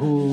who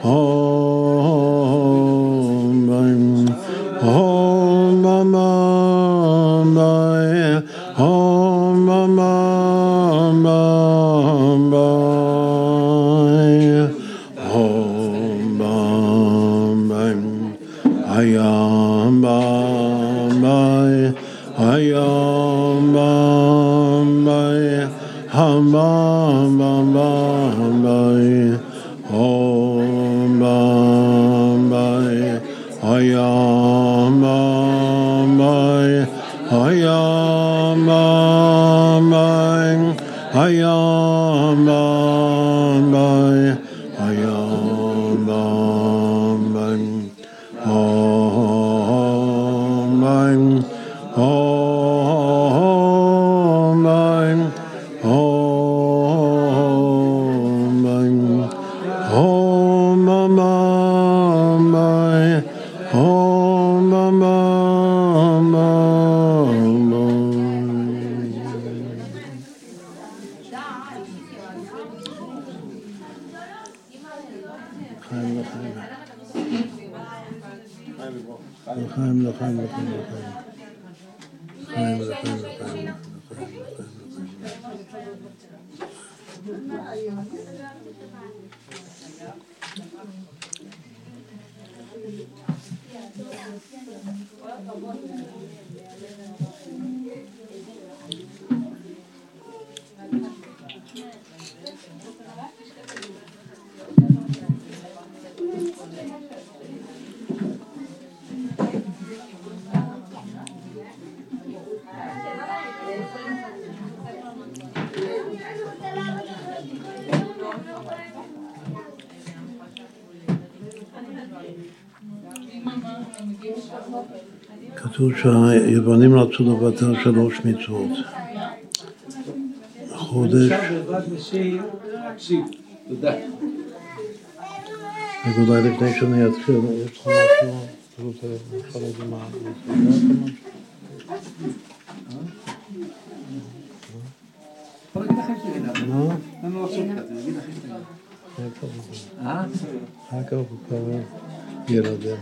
כתוב רצו לבטל שלוש מצוות. חודש... אז אולי לפני שאני אתחיל, יש לך משהו? אחר כך הוא קרא ילדים.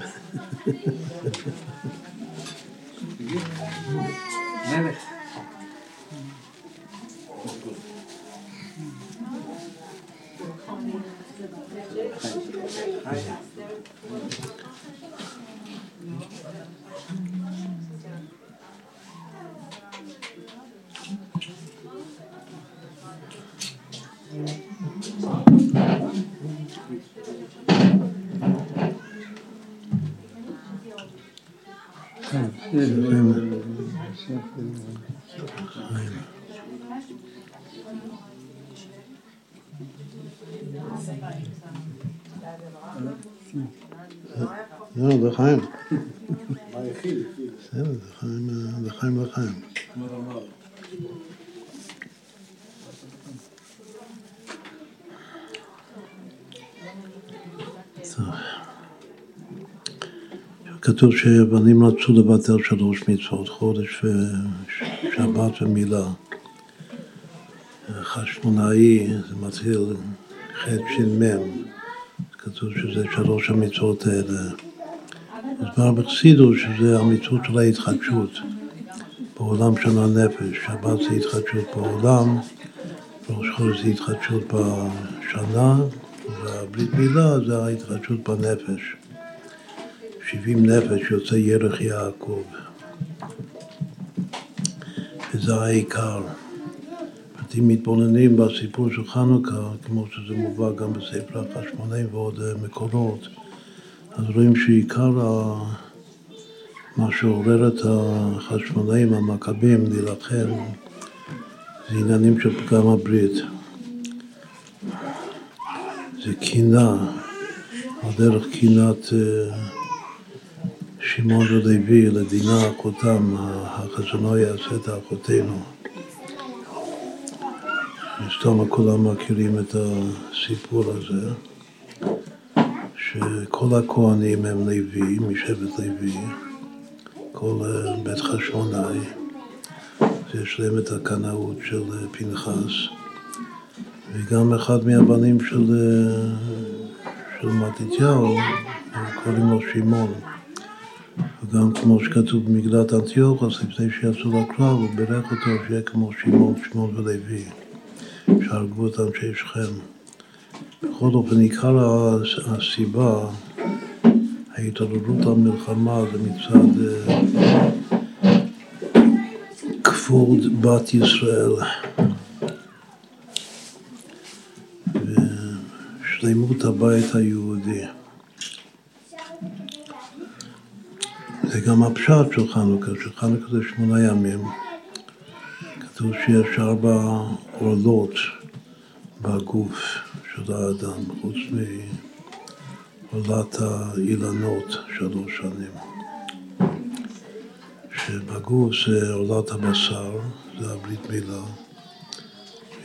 לא, זה חיים. בסדר, זה חיים, לחיים. טוב. כתוב שבנים רצו לבטל שלוש מצוות, חודש ושבת ומילה. חשמונאי, זה מתחיל ח' ש"מ, כתוב שזה שלוש המצוות האלה. הסבר בחסידו שזה המצוות של ההתחדשות בעולם של הנפש. שבת זה התחדשות בעולם, ראש חודש זה התחדשות בשנה, והברית מילה זה ההתחדשות בנפש. שבעים נפש יוצא ירך יעקב. וזה העיקר. אם מתבוננים בסיפור של חנוכה, כמו שזה מובא גם בספר החשמונאים ועוד מקורות, אז רואים שעיקר מה שעורר את החשמונאים, המכבים, להילחם, זה עניינים של פגם הברית. זה קינה, הדרך קינת שמעון ולוי לדינה אחותם, החזונו יעשה את אחותינו. מסתום כולם מכירים את הסיפור הזה. שכל הכהנים הם לוי, משבט לוי, כל בית חשמונאי, יש להם את הקנאות של פנחס, וגם אחד מהבנים של, של מתתיהו, קוראים לו שמעון. וגם כמו שכתוב במגלת אנטיוכוס, לפני שיצאו לקרב, הוא בירך אותו שיהיה כמו שמעון, שמעון ולוי, שהרגו את אנשי שכם. בכל אופן, עיקר הסיבה, ההתעוררות המלחמה זה מצד כבוד בת ישראל ושלמות הבית היהודי. זה גם הפשט של חנוכה, שחנוכה זה שמונה ימים. כתוב שיש ארבע עולות בגוף. של האדם, חוץ מעולת האילנות שלוש שנים. שבגוף זה עולת הבשר, זה הברית מילה.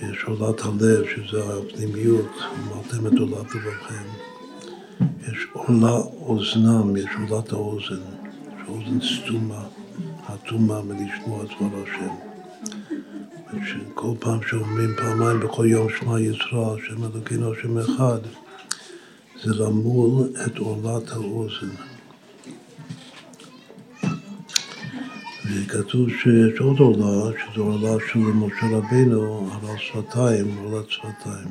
יש עולת הלב, שזה הפנימיות, אמרתם את עולת לבבכם. יש עולה אוזנם, יש עולת האוזן, שאוזן סתומה, אטומה מלשמוע את דבר השם. שכל פעם שאומרים פעמיים בכל יום שמע ישראל, שם אלוקינו השם אחד, זה למול את עולת האוזן. וכתוב שיש עוד עולה, שזו עולה של משה רבינו, על שפתיים, עולת שפתיים.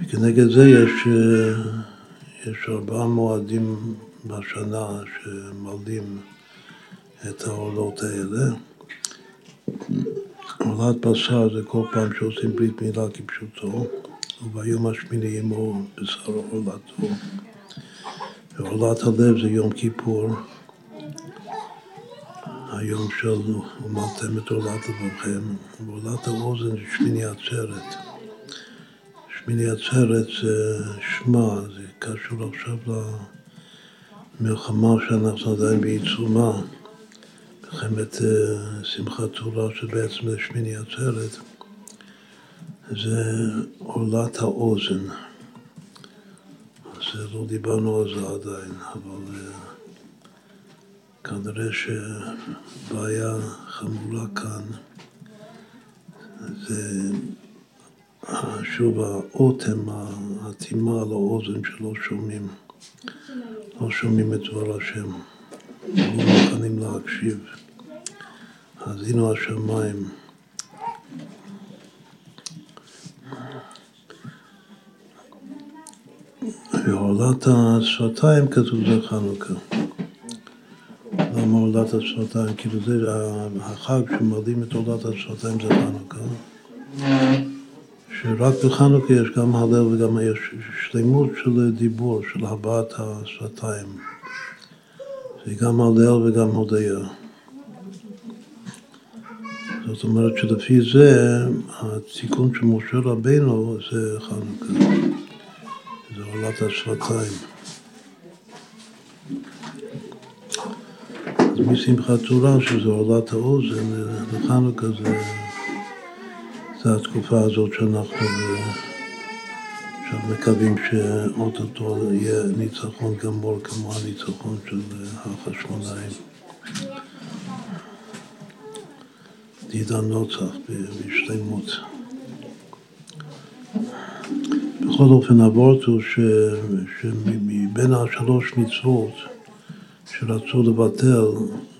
וכנגד זה יש, יש ארבעה מועדים בשנה שמלדים את העולות האלה. עולת בשר זה כל פעם שעושים ברית מילה כפשוטו, וביום השמיני ימו בשר עולתו. ועולת הלב זה יום כיפור, היום של ומלתם את עולת לבבכם, ועולת האוזן זה שמיני עצרת. שמיני עצרת זה שמע, זה קשור עכשיו למלחמה שאנחנו עדיין בעיצומה. מלחמת שמחת תורה, שבעצם זה שמיני עצרת, זה עולת האוזן. אז לא דיברנו על זה עדיין, אבל כנראה שבעיה חמורה כאן זה שוב האוטם, האטימה על האוזן שלא שומעים, לא שומעים את דבר השם, לא מוכנים להקשיב. האזינו השמיים. ועולת השפתיים כתוב זה חנוכה. למה עולת השפתיים? כאילו זה החג שמרדים את עולת השפתיים זה חנוכה. שרק בחנוכה יש גם הלל וגם יש שלמות של דיבור, של הבעת השפתיים. זה גם הלל וגם הודיה. זאת אומרת שלפי זה, התיקון של משה רבינו זה חנוכה. זה עולת השפתיים. אז משמחת תורה, שזה עולת האוזן, לחנוכה זה, זה התקופה הזאת שאנחנו עכשיו מקווים שאו-טו-טו יהיה ניצחון גמור כמו הניצחון של החשמונאים. עידן נוצח בשלמות. בכל אופן, הוורט הוא שמבין השלוש מצוות שרצו לבטל,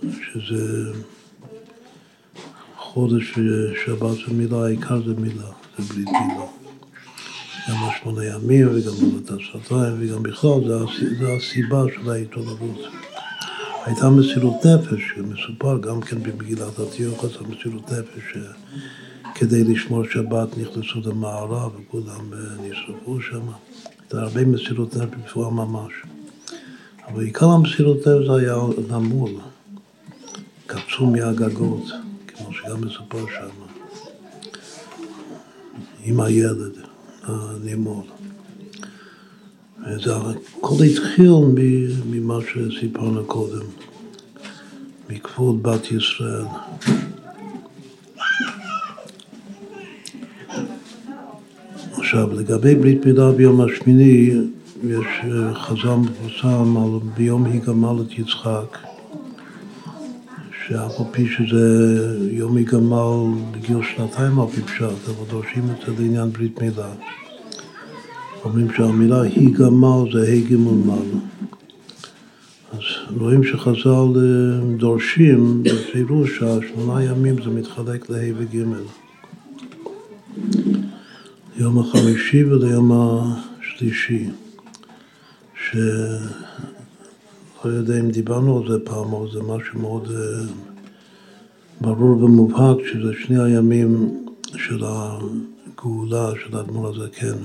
שזה חודש שבת ומילה, העיקר זה מילה, זה ברית מילה. גם השמונה ימים וגם עבודת השפתיים וגם בכלל, זה הסיבה של ההתעוררות. הייתה מסירות נפש, שמסופר גם כן במגילת התיוחס, המסירות נפש, שכדי לשמור שבת נכנסו למערב וכולם נשרפו שם. הייתה הרבה מסירות נפש בפועל ממש. אבל עיקר המסירות נפש היה נמול, קפצו מהגגות, שגם מסופר שם, עם הילד הנמול. וזה הכל התחיל ממה שסיפרנו קודם, מכבוד בת ישראל. עכשיו, לגבי ברית מילה ביום השמיני, יש חז"ל מפורסם על ביום היגמל את יצחק, שאף על פי שזה יום היגמל בגיל שנתיים על פי פשט, אבל דורשים את זה לעניין ברית מילה. אומרים שהמילה היא גמל זה ה' ג' מל. אז רואים שחז"ל אה, דורשים בפירוש שהשמונה ימים זה מתחלק לה' וג'. יום החמישי וליום השלישי. שלא יודע אם דיברנו על זה פעם, אבל זה משהו מאוד אה, ברור ומובהק, שזה שני הימים של הגאולה של האדמו"ר הזקן.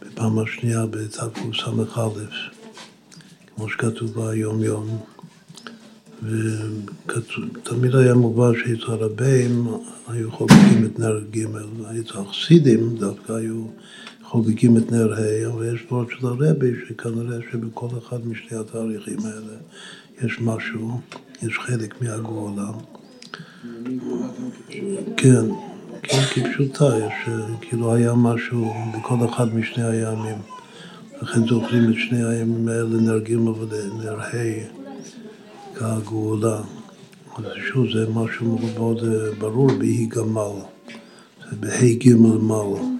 בפעם השנייה בתקס"א, כמו שכתוב ביום יום. ותמיד היה מובן שאצל הרבים היו חוגגים את נר ג', אצל החסידים דווקא היו חוגגים את נר ה', אבל יש דברות של הרבי שכנראה שבכל אחד משני התאריכים האלה יש משהו, יש חלק מהגאולה. כן. כן, כפשוטה, יש, כאילו היה משהו בכל אחד משני הימים. לכן זוכרים את שני הימים האלה, נר ג' ונר ה', כגאולה. אז שוב, זה משהו מאוד אה, ברור בהי גמל, זה בה' ג' מל.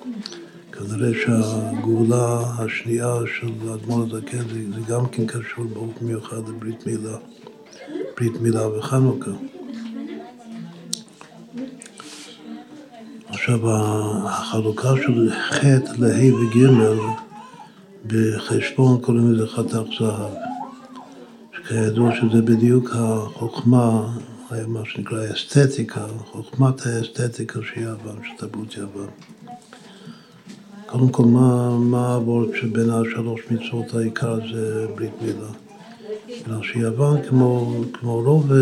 כנראה שהגאולה השנייה של האדמו"ר הזקן זה, זה גם כן קשור באופן מיוחד לברית מילה, ברית מילה וחנוכה. עכשיו, החלוקה של ח' לה' וג' בחשבון קוראים לזה חתך זהב. שכידוע שזה בדיוק החוכמה, מה שנקרא אסתטיקה, חוכמת האסתטיקה של יוון, של תרבות יוון. קודם כל, מה, מה העבוד שבין השלוש מצוות העיקר זה ברית מילה? בגלל שיוון, כמו, כמו רוב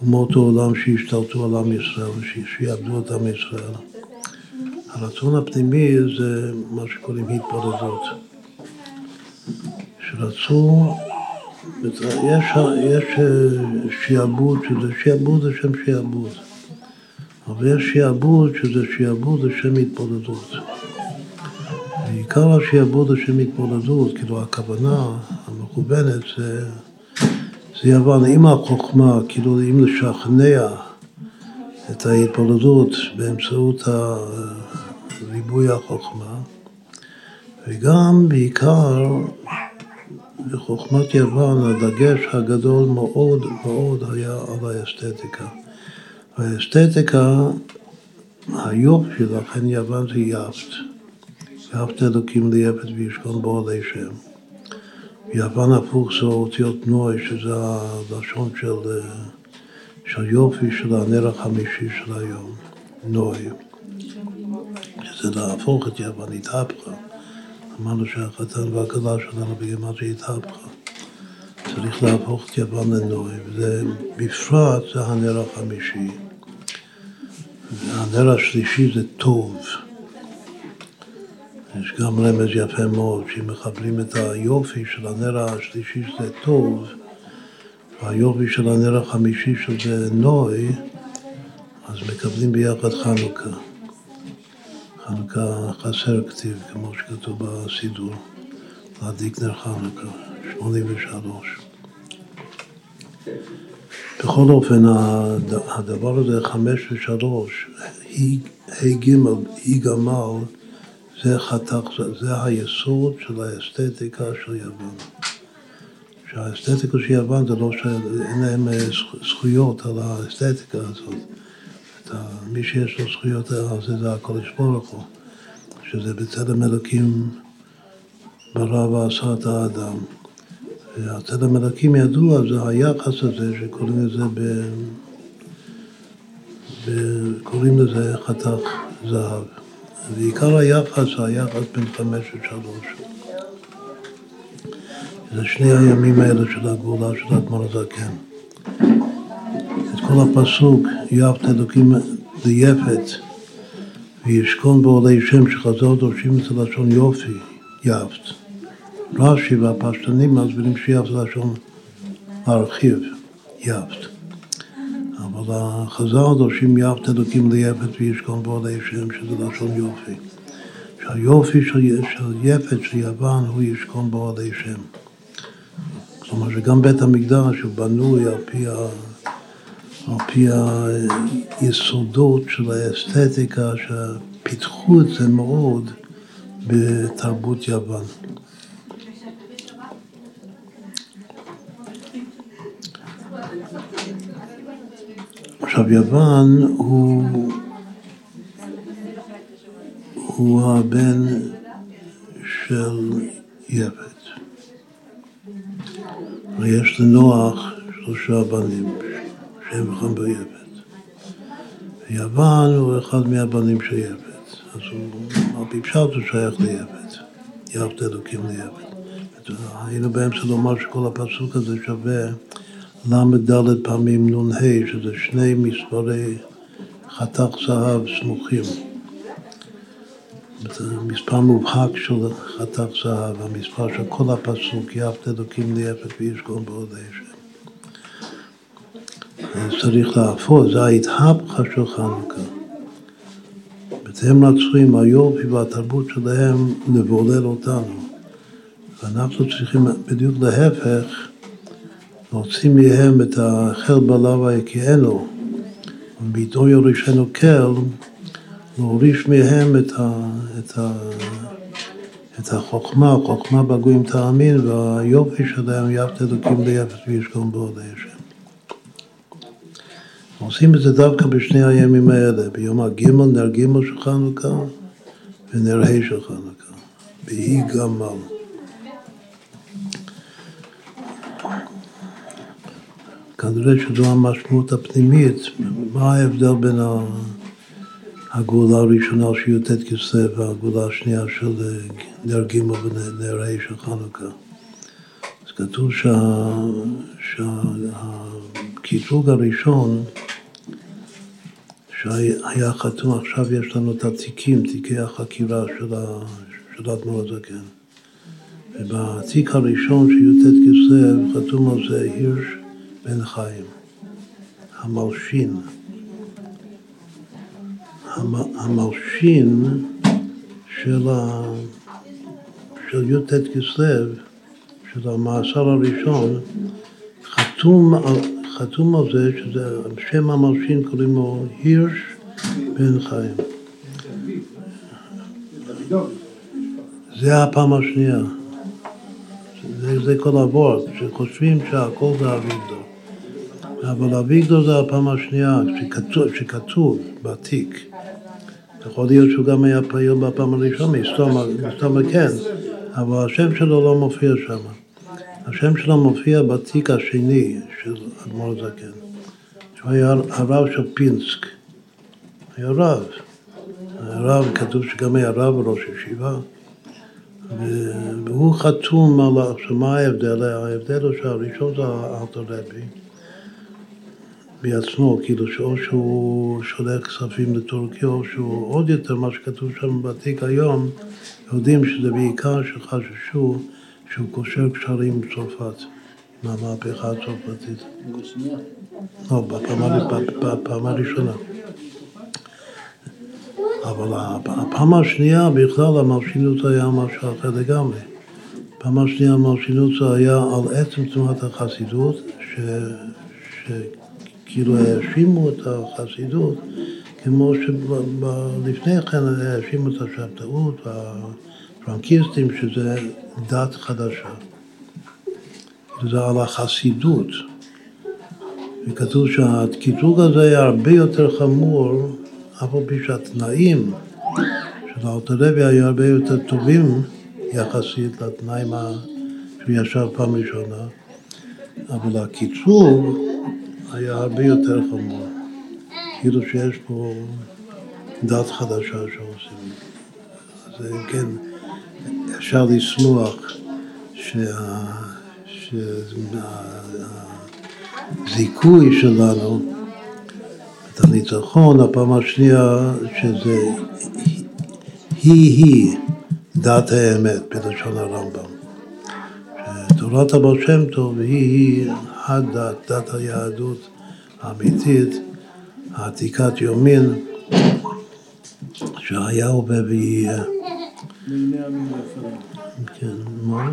אומות העולם שהשתלטו על עם ישראל, שיעבדו את עם ישראל. הרצון הפנימי זה מה שקוראים התפרדות. שרצו, יש, יש שיעבוד, שזה שיעבוד לשם שיעבוד, אבל יש שיעבוד שזה שיעבוד לשם התפוררות. ועיקר השיעבוד לשם התפוררות, כאילו הכוונה המכוונת זה זה יוון עם החוכמה, כאילו אם לשכנע את ההתפולדות באמצעות ריבוי החוכמה, וגם בעיקר בחוכמת יוון הדגש הגדול מאוד מאוד היה על האסתטיקה. והאסתטיקה, היופי, לכן יוון זה יפת. יפת אלוקים ליפת וישכון בו עלי שם. יוון הפוך זה אותיות נוי, שזה הלשון של, של יופי של הנר החמישי של היום, נוי. שזה להפוך את יוון, התהפכה. אמרנו שהחתן והכלה שלנו בגימטריה התהפכה. צריך להפוך את יוון לנוי, ובפרט זה הנר החמישי. והנר השלישי זה טוב. יש גם רמז יפה מאוד, שאם מחברים את היופי של הנר השלישי שזה טוב, והיופי של הנר החמישי שזה נוי, אז מקבלים ביחד חנוכה. חנוכה חסר כתיב, כמו שכתוב בסידור, להדליק נר חנוכה, 83. בכל אופן, הדבר הזה, חמש ושלוש, ה' ג', ה' גמל, זה חתך, זה היסוד של האסתטיקה של יוון. שהאסתטיקה של יוון זה לא שאין להם זכויות על האסתטיקה הזאת. מי שיש לו זכויות על זה זה הקודש ברוך הוא, שזה בצלם אלוקים ברא ועשה את האדם. והצלם אלוקים ידוע זה היחס הזה שקוראים לזה ב... ב... קוראים לזה חתך זהב. ועיקר היחס זה היחס בין חמש ושלוש. זה שני הימים האלה של הגבולה של אדמו"ר הזקן. את כל הפסוק, יפת אלוקים ליפת וישכון בעולי שם שחז"ל דורשים את הלשון יופי, יפת. רש"י והפשטנים מסבירים שיפת זה לשון להרחיב, יפת. אבל החז"ל דורשים יפת אלוקים ליפת וישכון בעולי שם שזה לשון יופי. שהיופי של, של יפת של יוון הוא ישכון בעולי שם. כלומר שגם בית המקדש הוא בנוי על פי, ה, על פי היסודות של האסתטיקה שפיתחו את זה מאוד בתרבות יוון. עכשיו יוון הוא, הוא הבן של יפת. ויש לנוח שלושה בנים שהם בכלל ביפת. ויוון הוא אחד מהבנים של יפת. אז הוא, על פי פשט הוא שייך ליפת. יפת אלוקים ליפת. היינו באמצע לומר שכל הפסוק הזה שווה ל"ד פעמים נ"ה, שזה שני מספרי חתך זהב סמוכים. מספר מובהק של חתך זהב, המספר של כל הפסוק, יפת אלוקים ליפת וישכון בעודי שם. צריך להפוך, זה ההתהפכה של חנוכה. והם רצו עם היופי והתרבות שלהם לבולל אותנו. ואנחנו צריכים בדיוק להפך להוציא מהם את החל בלב היקיענו, ובידו יורישנו כל, להוריש מהם את, ה, את, ה, את החוכמה, חוכמה בגויים תאמין, והיופי שלהם יפת אלוקים ליפת וישכון בעוד השם. עושים את זה דווקא בשני הימים האלה, ביום הגימל, נר גימל של חנוכה ונר ה' של חנוכה, ויהי גמל. כנראה שזו המשמעות הפנימית, מה ההבדל בין הגאולה הראשונה של י"ט כסלו והגאולה השנייה של נר ג' ונר ה' של חנוכה. אז כתוב שהקטרוג הראשון שהיה חתום, עכשיו יש לנו את התיקים, תיקי החקירה של האדמו"ר הזקן. ובתיק הראשון של י"ט כסלו חתום על זה הירש בן חיים, המלשין. המלשין של, ה... של י"ט כסלו, של המאסר הראשון, חתום על, חתום על זה, שזה שם המלשין קוראים לו הירש בן חיים. זה הפעם השנייה. זה, זה כל הוורד, שחושבים שהכל זה אביגדור. אבל אביגדור זה הפעם השנייה, שכתוב, שכתוב בתיק. יכול להיות שהוא גם היה פעיל בפעם הראשונה, מסתום כן, אבל השם שלו לא מופיע שם. השם שלו מופיע בתיק השני של אדמו"ר הזקן, שהוא היה הרב של פינסק, היה רב. הרב, כתוב שגם היה רב וראש ישיבה, והוא חתום על, עכשיו מה ההבדל? ההבדל הוא שהראשון זה האלתר רבי בעצמו, כאילו שאו שהוא שולח כספים לטורקיה או שהוא עוד יותר, מה שכתוב שם בתיק היום, יודעים שזה בעיקר שחששו שהוא קושר קשרים עם צרפת, עם המהפכה הצרפתית. לא, בפעם הראשונה. אבל הפעם השנייה בכלל המלשינות היה משהו אחר לגמרי. הפעם השנייה המלשינות זה היה על עצם תנועת החסידות, ש... שכאילו האשימו את החסידות כמו שלפני כן האשימו את השבתאות והפרנקיסטים שזה דת חדשה. זה על החסידות. וכתוב שהקטרוג הזה הרבה יותר חמור אף על פי שהתנאים של האוטולבי היו הרבה יותר טובים יחסית לתנאים שהוא ישב פעם ראשונה, אבל הקיצור היה הרבה יותר חמור. כאילו שיש פה דת חדשה שעושים. אז כן, אפשר לשמוח שהזיכוי שלנו את הניצחון, הפעם השנייה שזה היא-היא דת האמת בלשון הרמב"ם. תורת הבעל שם טוב היא-היא הדת, דת היהדות האמיתית, העתיקת יומין, שהיה הווה ויהיה. לעיני העמים והפרים. כן, מה?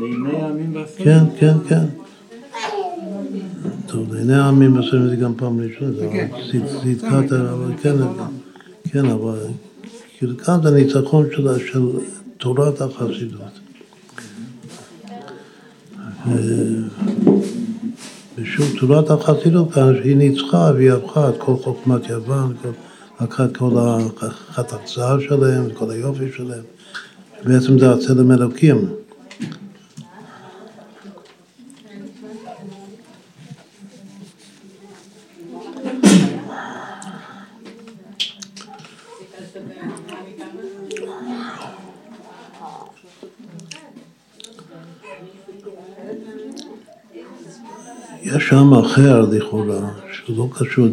לעיני העמים והפרים. כן, כן, כן. טוב, לעיני העמים את זה גם פעם ראשונה, זה צדקת, אבל כן, כן, אבל כאילו כאן זה ניצחון של תורת החסידות. ושוב, תורת החסידות כאן, שהיא ניצחה והיא הפכה את כל חוכמת יוון, לקחה את כל החתך זהב שלהם, את כל היופי שלהם, בעצם זה הצלם אלוקים. יש שם אחר לכאורה, שלא קשור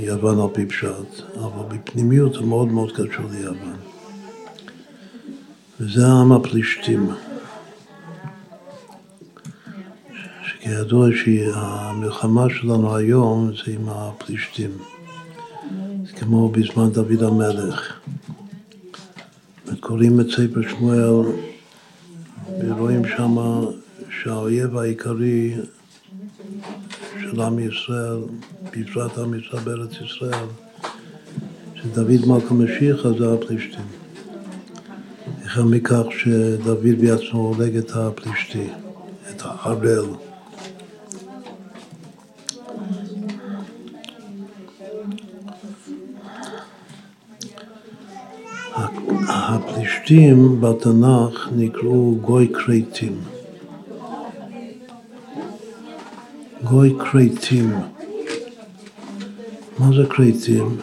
ליוון על פי פשט, אבל בפנימיות זה מאוד מאוד קשור ליוון. וזה העם הפלישתים. שכידוע שהמלחמה שלנו היום זה עם הפלישתים. זה כמו בזמן דוד המלך. קוראים את ספר שמואל ורואים שם שהאויב העיקרי של עם ישראל, בפרט עם ישראל בארץ ישראל, שדוד מלכה משיח זה הפלישתים. החל מכך שדוד בעצמו הורג את הפלישתי, את הערל. הפלישתים בתנ"ך נקראו גוי קרייטים. גוי קרייטים. מה זה קרייטים?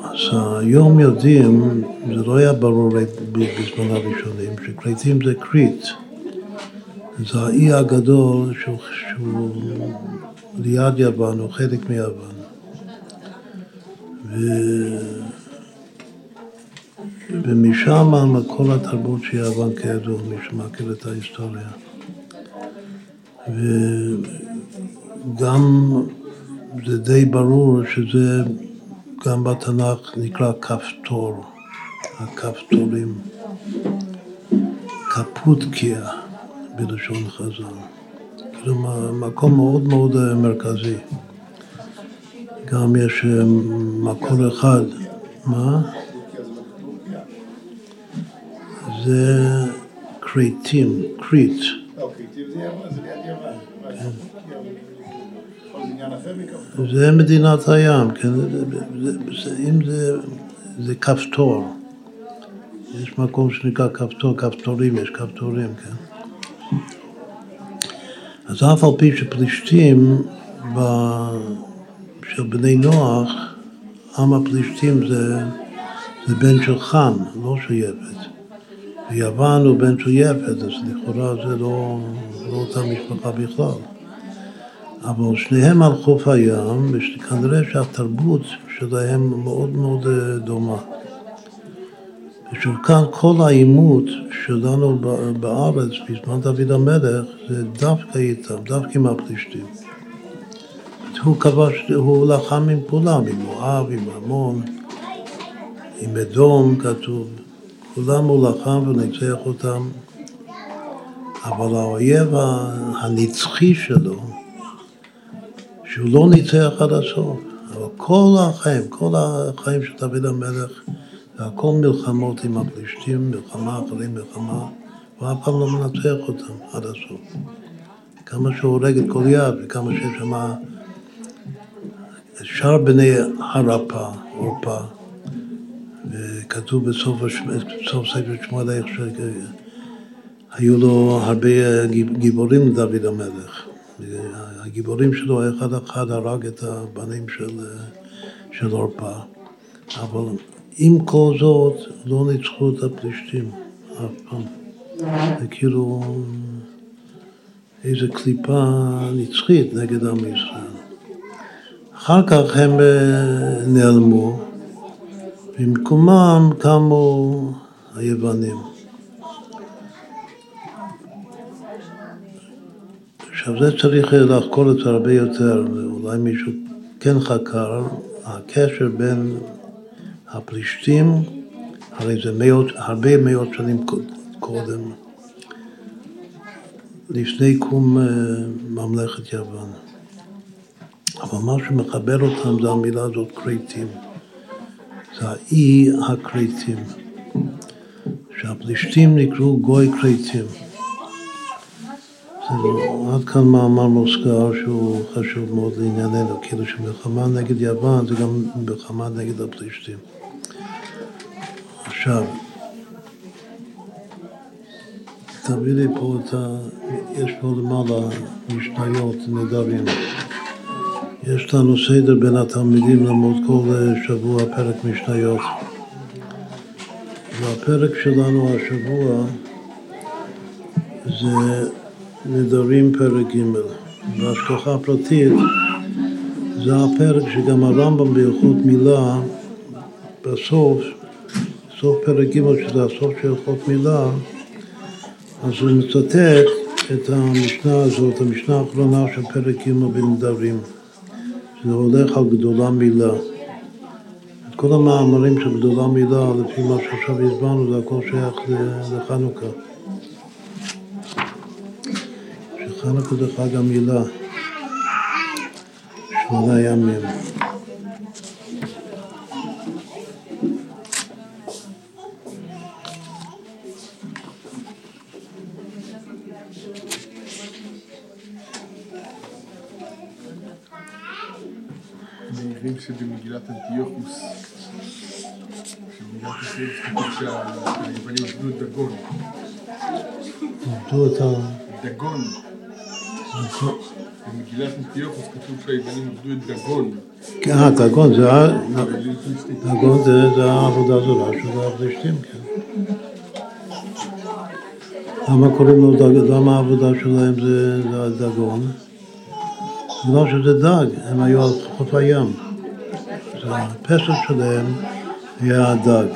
אז היום יודעים, זה לא היה ברור בזמן הראשונים, שקרייטים זה קריט. זה האי הגדול שהוא, שהוא ליד יוון, הוא חלק מיוון. ו... ומשם כל התרבות של יוון כידוע, מי שמכיר את ההיסטוריה. וגם זה די ברור שזה גם בתנ"ך נקרא כפתור, הכפתורים. קפוטקיה בלשון חז"ל. כאילו מקום מאוד מאוד מרכזי. גם יש אה, מקור אחד, מה? זה קריטים, קריט. זה מדינת הים, כן, אם זה, זה כפתור, יש מקום שנקרא כפתור, כפתורים, יש כפתורים, כן. אז אף על פי שפלישתים של בני נוח, עם הפלישתים זה, זה בן של חם, לא של יפת. ויוון הוא בן של יפת, אז לכאורה זה לא, לא אותה משפחה בכלל. אבל שניהם על חוף הים, וכנראה שהתרבות שלהם מאוד מאוד אה, דומה. ושוב כאן כל העימות שלנו בארץ בזמן דוד המלך זה דווקא איתם, דווקא עם הפלישתים. הוא כבש, הוא לחם עם כולם, עם מואב, עם עמון, עם אדום כתוב, כולם הוא לחם וניצח אותם, אבל האויב הנצחי שלו, שהוא לא ניצח עד הסוף, אבל כל החיים, כל החיים של דוד המלך, זה הכל מלחמות עם הפלישתים, מלחמה אחרי מלחמה, הוא אף פעם לא מנצח אותם עד הסוף. כמה שהוא הורג את כל יד וכמה שיש שם שאר בני הרפה, עורפה, וכתוב בסוף, בסוף ספר שמואל איך שהיו לו הרבה גיבורים לדוד המלך. הגיבורים שלו אחד אחד הרג את הבנים של, של עורפה. אבל עם כל זאת לא ניצחו את הפלישתים אף פעם. זה כאילו איזו קליפה נצחית נגד עם ישראל. אחר כך הם אה, נעלמו, במקומם קמו היוונים. עכשיו זה צריך לחקור את זה הרבה יותר, ואולי מישהו כן חקר, הקשר בין הפלישתים, הרי זה מאות, הרבה מאות שנים קודם, לפני קום אה, ממלכת יוון. אבל מה שמחבר אותם זה המילה הזאת קרייטים. זה האי הקרייטים. שהפלישתים נקראו גוי. זה עד כאן מאמר מוסגר שהוא חשוב מאוד לענייננו, כאילו שמלחמה נגד יוון זה גם מלחמה נגד הפלישתים. עכשיו, תביא לי פה את ה... יש פה למעלה משניות נדרים. יש לנו סדר בין התלמידים ללמוד כל שבוע פרק משניות. והפרק שלנו השבוע זה נדרים פרק ג' בהשגחה פרטית זה הפרק שגם הרמב"ם בהלכות מילה בסוף, סוף פרק ג' שזה הסוף של הלכות מילה אז הוא מצטט את המשנה הזאת, המשנה האחרונה של פרק ג' בנדרים זה הולך על גדולה מילה. את כל המאמרים של גדולה מילה, לפי מה שעכשיו הסברנו, זה הכל שייך לחנוכה. שחנוכה זה חג המילה, שמונה ימים. שבמגילת אנטיוכוס, שבמגילת ישראל כתוב שהיוונים עבדו את דגון. עבדו את ה... דגון. במגילת אנטיוכוס כתוב שהיוונים עבדו את דגון. אה, דגון זה דגון זה העבודה הזולה של הפלישתים, כן. למה קוראים לו דג, למה העבודה שלהם זה דגון? בגלל שזה דג, הם היו על חוף הים. הפסל שלהם היה הדג,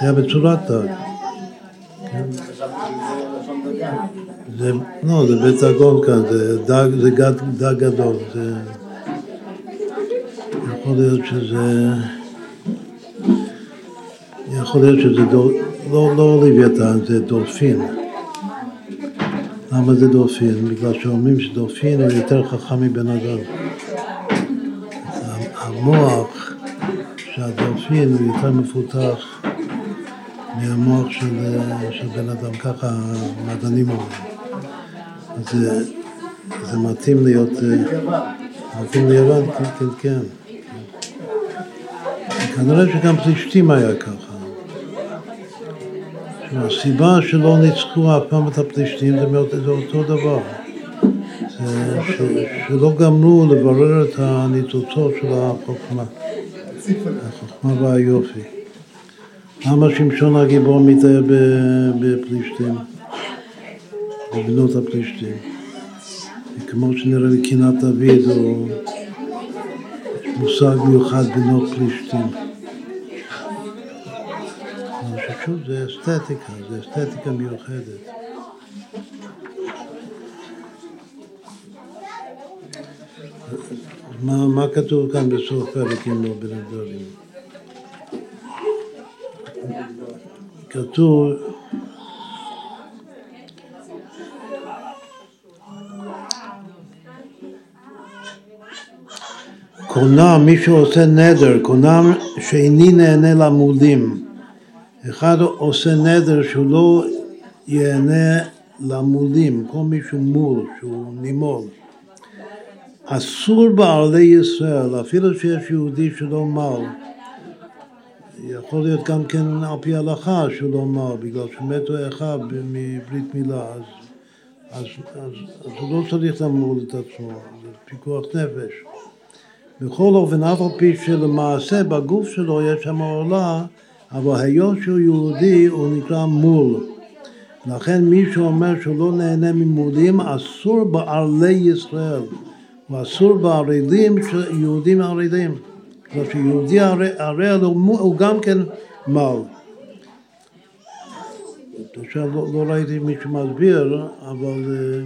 היה בצורת דג. זה, לא, זה בית דגון כאן, זה דג, זה גד, דג גדול, זה יכול להיות שזה, יכול להיות שזה דול, לא, לא לוויתן, זה דולפין. למה זה דולפין? בגלל שאומרים שדולפין הוא יותר חכם מבן אדם. המוח של הדולפין הוא יותר מפותח מהמוח של, של בן אדם, ככה המדענים אומרים. אז זה, מתאים להיות... מתאים ליוון, כן, כן, כן. כנראה שגם פלישתים היה ככה. הסיבה שלא ניצחו אף פעם את הפלישתים זה אותו דבר. שלא גמרו לברר את הניצוצות של החוכמה, החוכמה והיופי. למה שמשון הגיבור מתאר בפלישתים, בבנות הפלישתים? כמו שנראה בקינת דוד, או מושג מיוחד בנות פלישתים. שוב, זה אסתטיקה, זה אסתטיקה מיוחדת. מה, מה כתוב כאן בסוף פרק עם בין הדברים? כתוב קונם, מי שעושה נדר, קונם שאיני נהנה למולים. אחד עושה נדר שהוא לא ייהנה למולים, כל מי שהוא מול, שהוא נימול. אסור בערלי ישראל, אפילו שיש יהודי שלא מל, יכול להיות גם כן על פי הלכה שהוא לא מל, בגלל שמתו אחד מברית מילה, אז, אז, אז, אז הוא לא צריך למול את עצמו, זה פיקוח נפש. בכל אופן, אף על פי שלמעשה בגוף שלו יש שם עולה, אבל היות שהוא יהודי הוא נקרא מול. לכן מי שאומר שהוא לא נהנה ממולים, אסור בערלי ישראל, ואסור בערלים של יהודים ערלים. כלומר שיהודי ערל הוא גם כן מל. עכשיו לא, לא ראיתי מי שמסביר, אבל אה,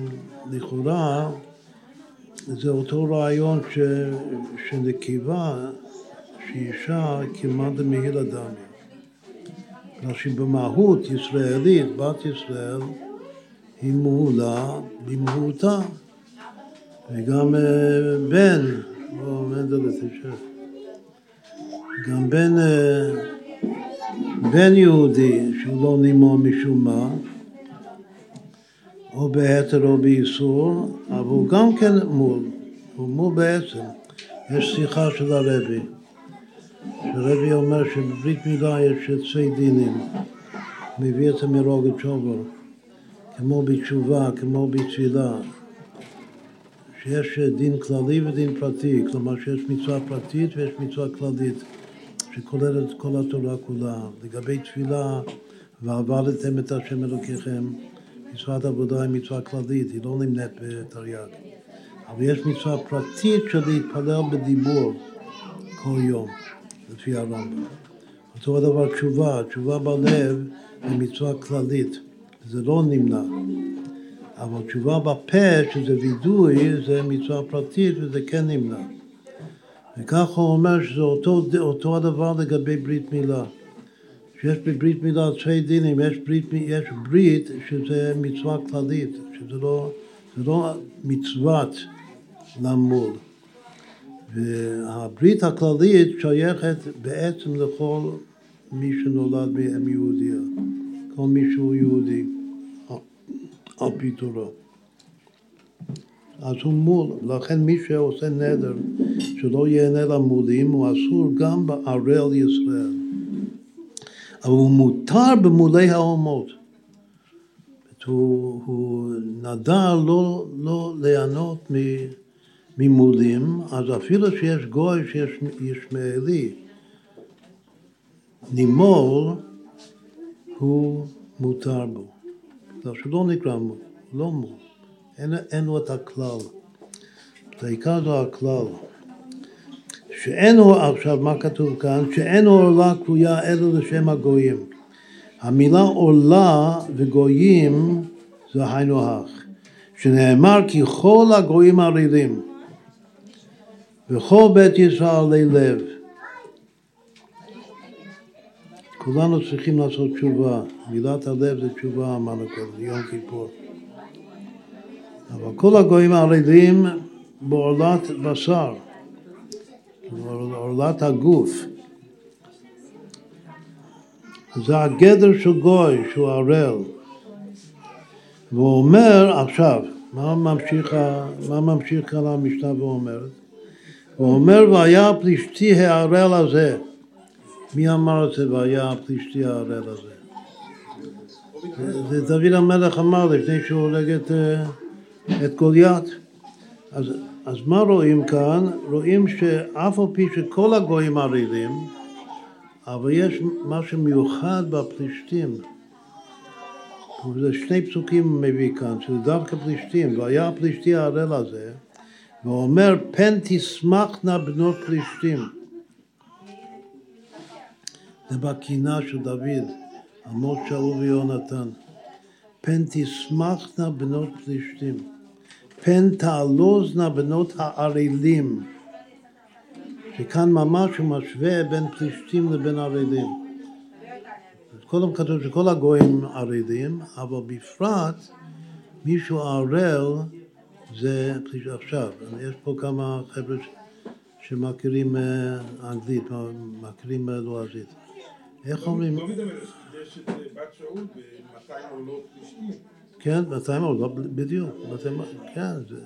לכאורה זה אותו רעיון ש, שנקבה, שאישה כמעט מהיל דמי. כלומר שבמהות ישראלית, בת ישראל, היא מהולה במהותה. וגם אה, בן, תשב, גם בן, אה, בן יהודי שהוא לא נימו משום מה, או בהתר או באיסור, אבל הוא גם כן מול, הוא מול בעצם. יש שיחה של הרבי, שהרבי אומר שבברית מילה יש שתי דינים, מביא את זה מרוגת שובר, כמו בתשובה, כמו בתפילה, שיש דין כללי ודין פרטי, כלומר שיש מצווה פרטית ויש מצווה כללית, שכוללת את כל התורה כולה. לגבי תפילה, ועבדתם את השם אלוקיכם, מצוות עבודה היא מצווה כללית, היא לא נמנית בתרי"ג. אבל יש מצווה פרטית של להתפלל בדיבור כל יום, לפי הרמב"ם. אותו הדבר תשובה, תשובה בלב היא מצווה כללית, זה לא נמנע. אבל תשובה בפה, שזה וידוי, זה מצווה פרטית וזה כן נמנע. וכך הוא אומר שזה אותו, אותו הדבר לגבי ברית מילה. שיש בברית מילה שתי דינים, יש ברית, יש ברית שזה מצווה כללית, שזה לא, לא מצוות למול. והברית הכללית שייכת בעצם לכל מי שנולד מאם יהודיה, כל מי שהוא יהודי. על תורה. אז הוא מול, לכן מי שעושה נדר שלא ייהנה למולים הוא אסור גם בערל ישראל. אבל הוא מותר במולי האומות. הוא, הוא נדר לא, לא ליהנות ממולים, אז אפילו שיש גוי שיש ישמעאלי, נימול, הוא מותר בו. דבר שלא מול, לא מול, אין, אין לו את הכלל. את העיקר זה הכלל. שאין הוא, עכשיו מה כתוב כאן? שאין עולה קרויה אלא לשם הגויים. המילה עולה וגויים זה היינו הך. שנאמר כי כל הגויים ערלים וכל בית ישראל עלי לב. כולנו צריכים לעשות תשובה. מילת הלב זה תשובה, אמרנו קודם, יום כיפור. אבל כל הגויים הערבים בעולת בשר. עורלת הגוף. זה הגדר של גוי, שהוא ערל. והוא אומר עכשיו, מה ממשיך, מה ממשיך כאן המשנה ואומרת? הוא אומר, והיה הפלישתי הערל הזה. מי אמר את זה, והיה הפלישתי הערל הזה? זה דוד המלך אמר לפני שהוא הורג את, אה, את גוליית. אז, אז מה רואים כאן? רואים שאף על פי שכל הגויים ערירים, אבל יש משהו מיוחד בפלישתים. זה שני פסוקים מביא כאן, שזה דווקא פלישתים, והיה הפלישתי הערל הזה, ואומר פן תשמחנה בנות פלישתים. זה בקינה של דוד, עמוד שאול ויונתן. פן תשמחנה בנות פלישתים. פן תעלוזנה בנות הערלים. שכאן ממש הוא משווה בין פלישתים לבין ערלים. קודם כתוב שכל הגויים ערלים, אבל בפרט מישהו ערל זה פליש... עכשיו. יש פה כמה חבר'ה שמכירים אה, אנגלית, מכירים אה, לועזית. איך אומרים? דוד המלך יש את בת שאול ב-200 עולות פלישתים. כן, 200 עולות, בדיוק. כן, זה...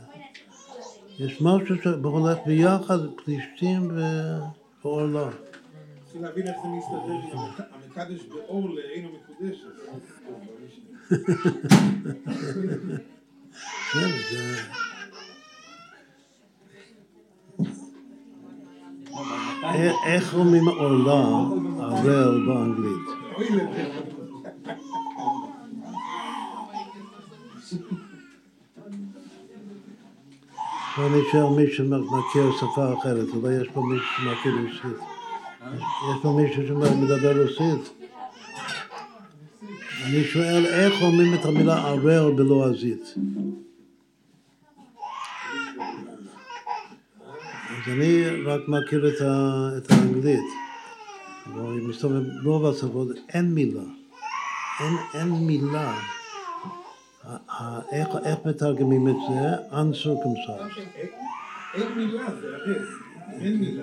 יש משהו שהולך ביחד, פלישתים ועורלה. צריכים להבין איך זה מסתדר המקדש באור לעינו מקודשת. זה... איך אומרים עורלה, ערל באנגלית? אני שואל מי שמכיר שפה אחרת, אולי יש פה מישהו שמכיר רוסית. יש פה מישהו שמדבר רוסית? אני שואל איך אומרים את המילה ערל בלועזית. אז אני רק מכיר את, ה, את האנגלית. אבל אני מסתובב ברוב השפות, אין מילה. אין, אין מילה. איך, איך מתרגמים את זה? uncircumcised. אין מילה, זה הרי. אין מילה.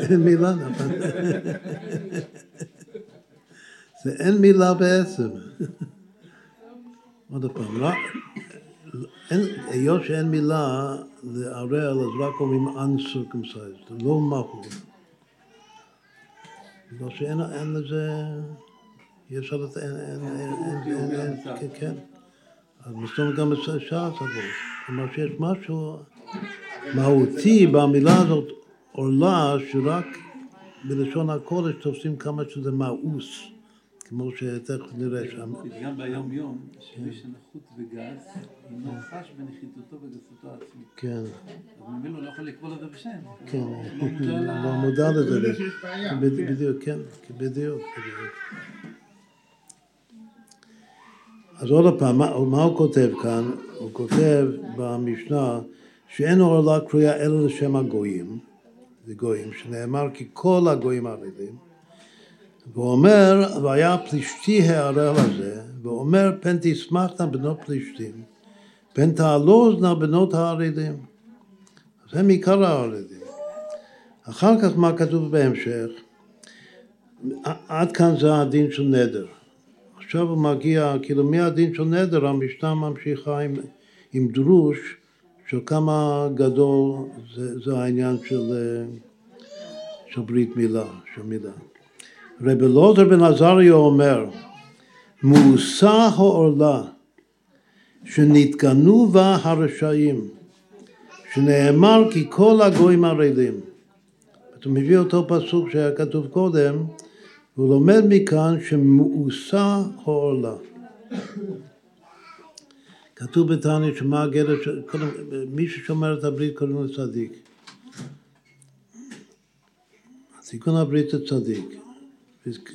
אין מילה, נכון. זה אין מילה בעצם. עוד פעם, לא, היות שאין מילה לערל, אז רק אומרים uncircumcised, לא מהות. בגלל שאין אין לזה, אי אפשר לת... אין, אין, אין, אין, אין, כן, כן. אז מסתובב גם בשאר הצוות. כלומר שיש משהו מהותי במילה הזאת עולה שרק בלשון הקודש תופסים כמה שזה מאוס, כמו שתכף נראה שם. גם ביום יום, שמי שנחות וגס, אינו חש בנחיתותו וגסותו העצמית. כן, אבל ממילא הוא לא יכול לקרוא לזה בשם. כן, הוא לא מודע לא לזה. בדיוק, כן, בדיוק. אז עוד פעם, מה, מה הוא כותב כאן? הוא כותב במשנה שאין עורלה קרויה אלא לשם הגויים, זה גויים, שנאמר כי כל הגויים ערבים, והוא אומר, והיה פלישתי הערל הזה, והוא אומר, פן תשמחנה בנות פלישתים, פן תעלוזנה בנות הערלים. אז הם עיקר הערלים. אחר כך מה כתוב בהמשך? עד כאן זה הדין של נדר. עכשיו הוא מגיע, כאילו מהדין של נדר המשנה ממשיכה עם, עם דרוש של כמה גדול זה, זה העניין של, אה, של ברית מילה, של מילה. רבי לוזר בן עזריה אומר, מושא העורלה שנתגנו בה הרשעים, שנאמר כי כל הגויים ערלים. אתה מביא אותו פסוק שהיה כתוב קודם, והוא לומד מכאן שמאוסה העורלה. כתוב בתניא שמה הגדר, מי ששומר את הברית קוראים לו צדיק. תיקון הברית זה צדיק.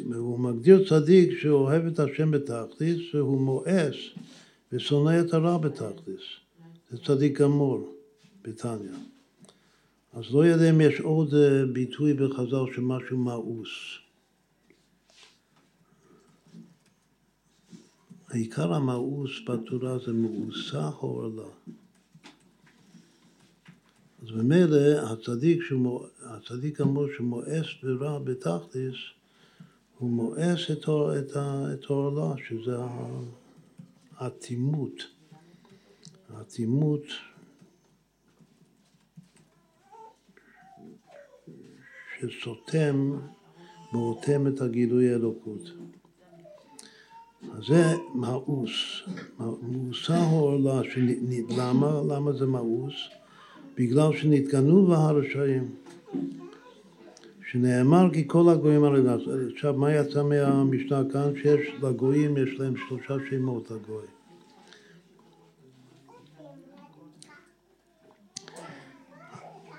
והוא מגדיר צדיק שאוהב את השם בתכליס, שהוא מואס ושונא את הרע בתכליס. זה צדיק גמור בתניא. אז לא יודע אם יש עוד אה, ביטוי בחז"ל שמשהו מאוס. העיקר המאוס בתורה זה מאוסה העורלה. אז ממילא הצדיק, הצדיק אמור שמואס ורע בתכלס, הוא מואס את, את, את העולה, שזה האטימות. האטימות שסותם ואוטם את הגילוי האלוקות. אז זה מאוס. מאוסה העולה, למה? למה זה מאוס? בגלל שנתגנו בה הרשעים. שנאמר כי כל הגויים הרי עכשיו, מה יצא מהמשנה כאן? שיש לגויים, יש להם שלושה שמות לגוי.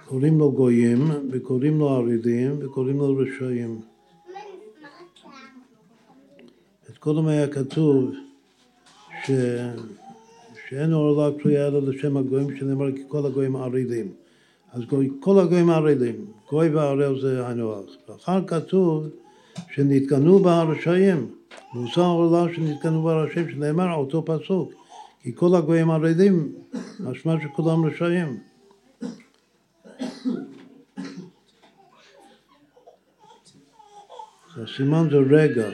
קוראים לו גויים, וקוראים לו ערידים, וקוראים לו רשעים. את קודם היה כתוב ש... שאין עורלה תלויה אלא לשם הגויים, שנאמר כי כל הגויים ערידים. אז כל הגויים ערידים, גוי וערל זה היינו הך. ואחר כתוב שנתקנו בה הרשעים, מושא עורלה שנתקנו בה הרשעים, שנאמר אותו פסוק, כי כל הגויים ערידים, משמע שכולם רשעים. הסימן זה רגע,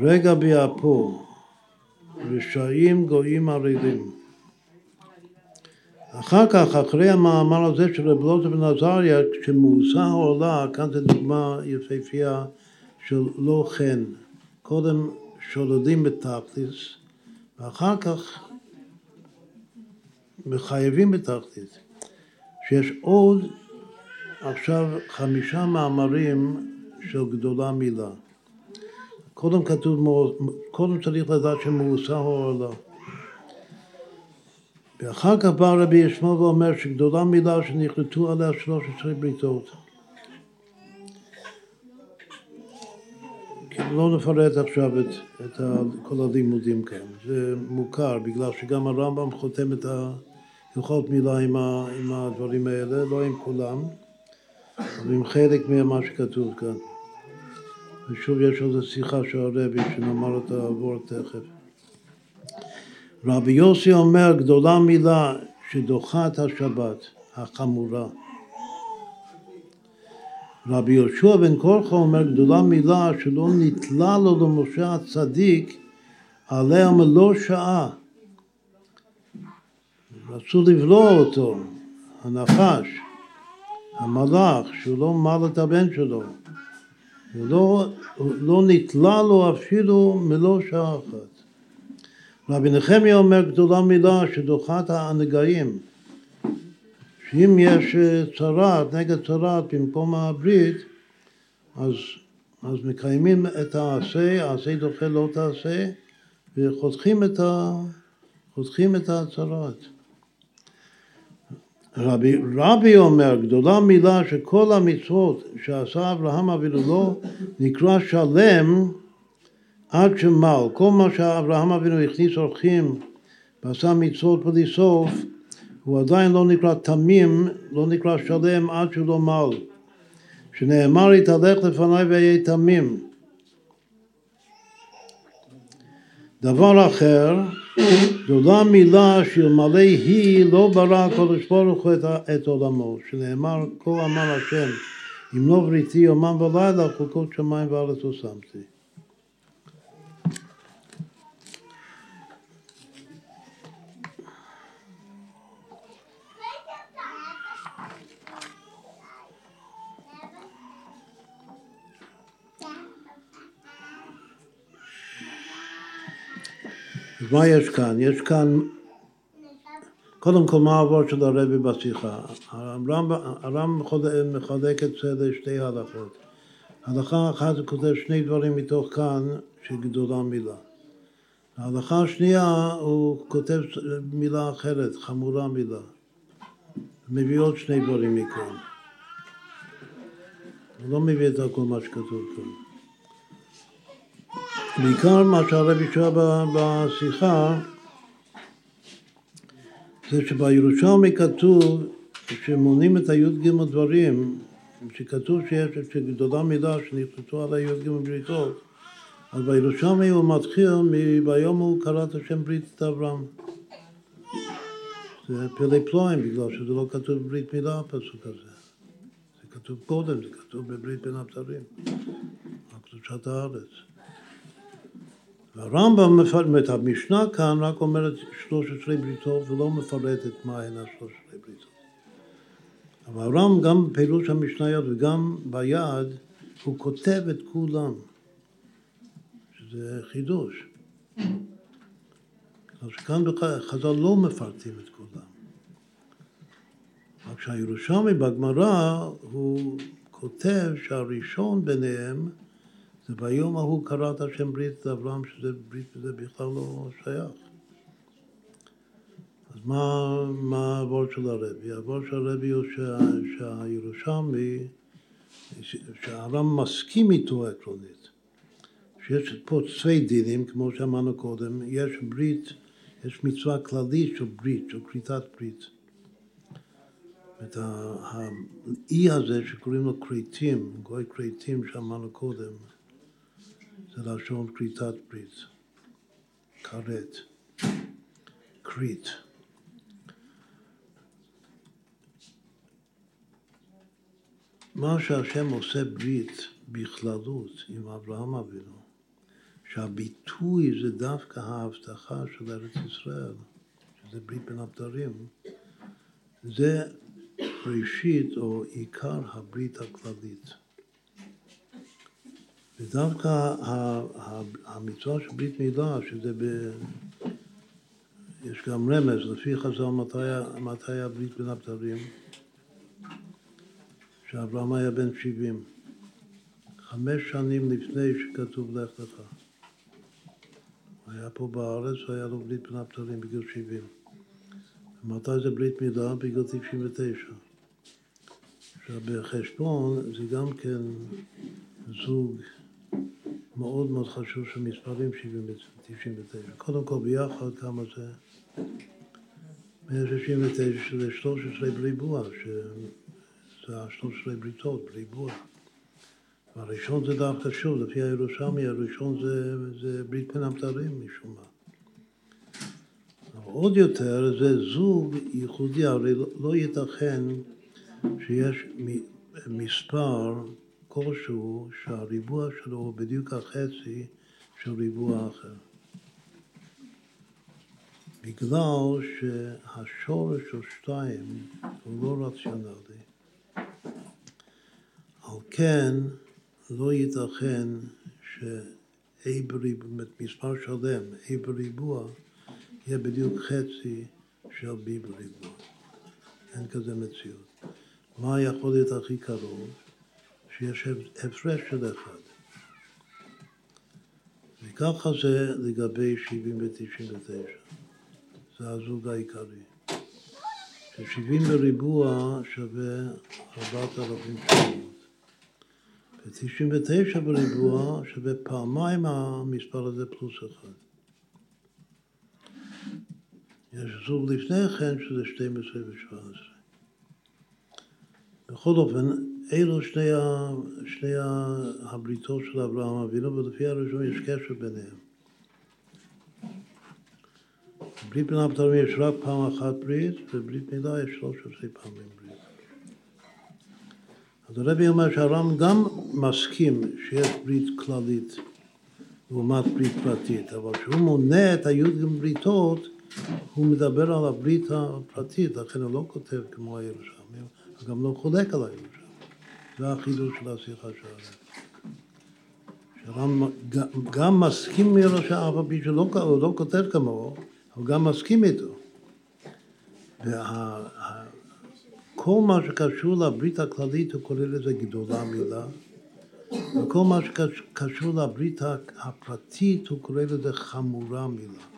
רגע ביעפו, רשעים גויים ערידים. אחר כך, אחרי המאמר הזה של רב לוטו בן עזריה, כשמאוסה עולה, כאן זו דוגמה יפהפייה של לא חן. קודם שולדים בתכלס, ואחר כך מחייבים בתכלס. שיש עוד עכשיו חמישה מאמרים של גדולה מילה. קודם כתוב, קודם צריך לדעת שמאוסה או לא. ואחר כך בא רבי ישמעאל ואומר שגדולה מילה שנכרתו עליה 13 בריתות. כאילו לא נפרט עכשיו את, את כל הלימודים כאן, זה מוכר בגלל שגם הרמב"ם חותם את הלכות מילה עם, ה, עם הדברים האלה, לא עם כולם, אבל עם חלק ממה שכתוב כאן. ושוב יש עוד שיחה של הרבי שנאמר אותה עבור תכף. רבי יוסי אומר גדולה מילה שדוחה את השבת החמורה. רבי יהושע בן קורחה אומר גדולה מילה שלא נתלה לו למשה הצדיק עליה מלוא שעה. רצו לבלוע אותו, הנחש, המלאך, שהוא לא מל את הבן שלו. ולא לא נתלה לו אפילו מלוא שעה אחת. רבי נחמיה אומר גדולה מילה שדוחת הנגעים, שאם יש צרת, נגד צרת במקום הברית, אז, אז מקיימים את העשה, העשה דוחה לא תעשה, וחותכים את, ה, את הצרת. רבי, רבי אומר, גדולה מילה שכל המצוות שעשה אברהם אבינו לא נקרא שלם עד שמל. כל מה שאברהם אבינו הכניס אורחים ועשה מצוות בלי סוף, הוא עדיין לא נקרא תמים, לא נקרא שלם עד שהוא לא מל. שנאמר יתהלך לפניי ואהיה תמים. דבר אחר, זו לא מילה שאלמלא היא לא ברא הקדוש ברוך הוא את עולמו, שנאמר כה אמר השם אם לא בריתי יומם ולילה חוקות שמיים וארץ לא שמתי. אז מה יש כאן? יש כאן, קודם כל מה העבוד של הרבי בשיחה? הרמב"ם מחלק את זה לשתי הלכות. הלכה אחת הוא כותב שני דברים מתוך כאן של גדולה מילה. ההלכה השנייה הוא כותב מילה אחרת, חמורה מילה. מביא עוד שני דברים מכאן. הוא לא מביא את הכל מה שכתוב כאן. בעיקר מה שהרבי שואל בשיחה זה שבירושלמי כתוב שמונים את הי"ג דברים, שכתוב שיש שגדולה מידה שנכנסו על הי"ג בריתות, אז בירושלמי הוא מתחיל מ"ביום הוא קרא את השם ברית את אברהם". זה פלא פלואים, בגלל שזה לא כתוב בברית מילה הפסוק הזה. זה כתוב קודם, זה כתוב בברית בין הבתרים, על קדושת הארץ. והרמב"ם מפרט, המשנה כאן רק אומרת 13 בריתות ולא מפרטת מהן ה-13 בריתות. אבל הרמב"ם גם בפירוש המשניות וגם ביד הוא כותב את כולם, שזה חידוש. אז כאן חז"ל לא מפרטים את כולם. רק שהירושלמי בגמרא הוא כותב שהראשון ביניהם זה ביום ההוא קראת השם ברית לאברהם, שזה ברית וזה בכלל לא שייך. אז מה, מה העבור של הרבי? העבור של הרבי הוא שה, שהירושלמי, שהרם מסכים איתו עקרונית. שיש פה צווי דינים, כמו שאמרנו קודם, יש ברית, יש מצווה כללית של ברית, של כריתת ברית. את האי הזה שקוראים לו כריתים, גוי כריתים שאמרנו קודם, זה לשון כריתת ברית, כרת, כרית. מה שהשם עושה ברית בכללות עם אברהם אבינו, שהביטוי זה דווקא ההבטחה של ארץ ישראל, שזה ברית בין הבדרים, זה ראשית או עיקר הברית הכללית. ודווקא המצווה של ברית מילה, שזה ב... יש גם רמז, לפי חז"ל מתי, מתי הברית בין הבתרים, שאברהם היה בן 70, חמש שנים לפני שכתוב לך לך. היה פה בארץ, היה לו ברית בין הבתרים בגיל 70. מתי זה ברית מילה? בגיל 99. עכשיו בחשבון זה גם כן זוג מאוד מאוד חשוב של מספרים 99. קודם כל ביחד כמה זה? 169 שזה 13 בריבוע, שזה ה-13 בריתות, בריבוע. והראשון זה דווקא שוב, לפי הירושלמי, הראשון זה, זה ברית בין הבתרים משום מה. עוד יותר זה זוג ייחודי, הרי לא ייתכן שיש מספר כלשהו שהריבוע שלו הוא בדיוק החצי של ריבוע אחר. בגלל שהשורש של שתיים הוא לא רציונלי. על כן לא ייתכן ש-A בריבוע, מספר שלם, A בריבוע, יהיה בדיוק חצי של B בריבוע. אין כזה מציאות. מה יכול להיות הכי קרוב? שיש הפרש של אחד. וככה זה לגבי 70 ו-99. זה הזוג העיקרי. ש-70 בריבוע שווה 4,700. ו-99 בריבוע שווה פעמיים המספר הזה פלוס אחד. יש זוג לפני כן שזה 12 ו-17. בכל אופן, אלו שני, ה, שני הבריתות של אברהם אבינו, ולפי הראשון יש קשר ביניהם. ברית בין הבתרים יש רק פעם אחת ברית, וברית מילה יש שלוש עשרה פעמים ברית. אז הרבי אומר שהר"ם גם מסכים שיש ברית כללית לעומת ברית פרטית, אבל כשהוא מונה את הי"ג בריתות, הוא מדבר על הברית הפרטית, לכן הוא לא כותב כמו הירושלמי, הוא גם לא חולק על הירושלמי. זה החידוש של השיחה שלנו. שהר"ם גם מסכים מראש אף על פי שלא לא כותב כמוהו, אבל גם מסכים איתו. וכל מה שקשור לברית הכללית הוא כולל לזה גדולה מילה, וכל מה שקשור לברית הפרטית הוא קורא לזה חמורה מילה.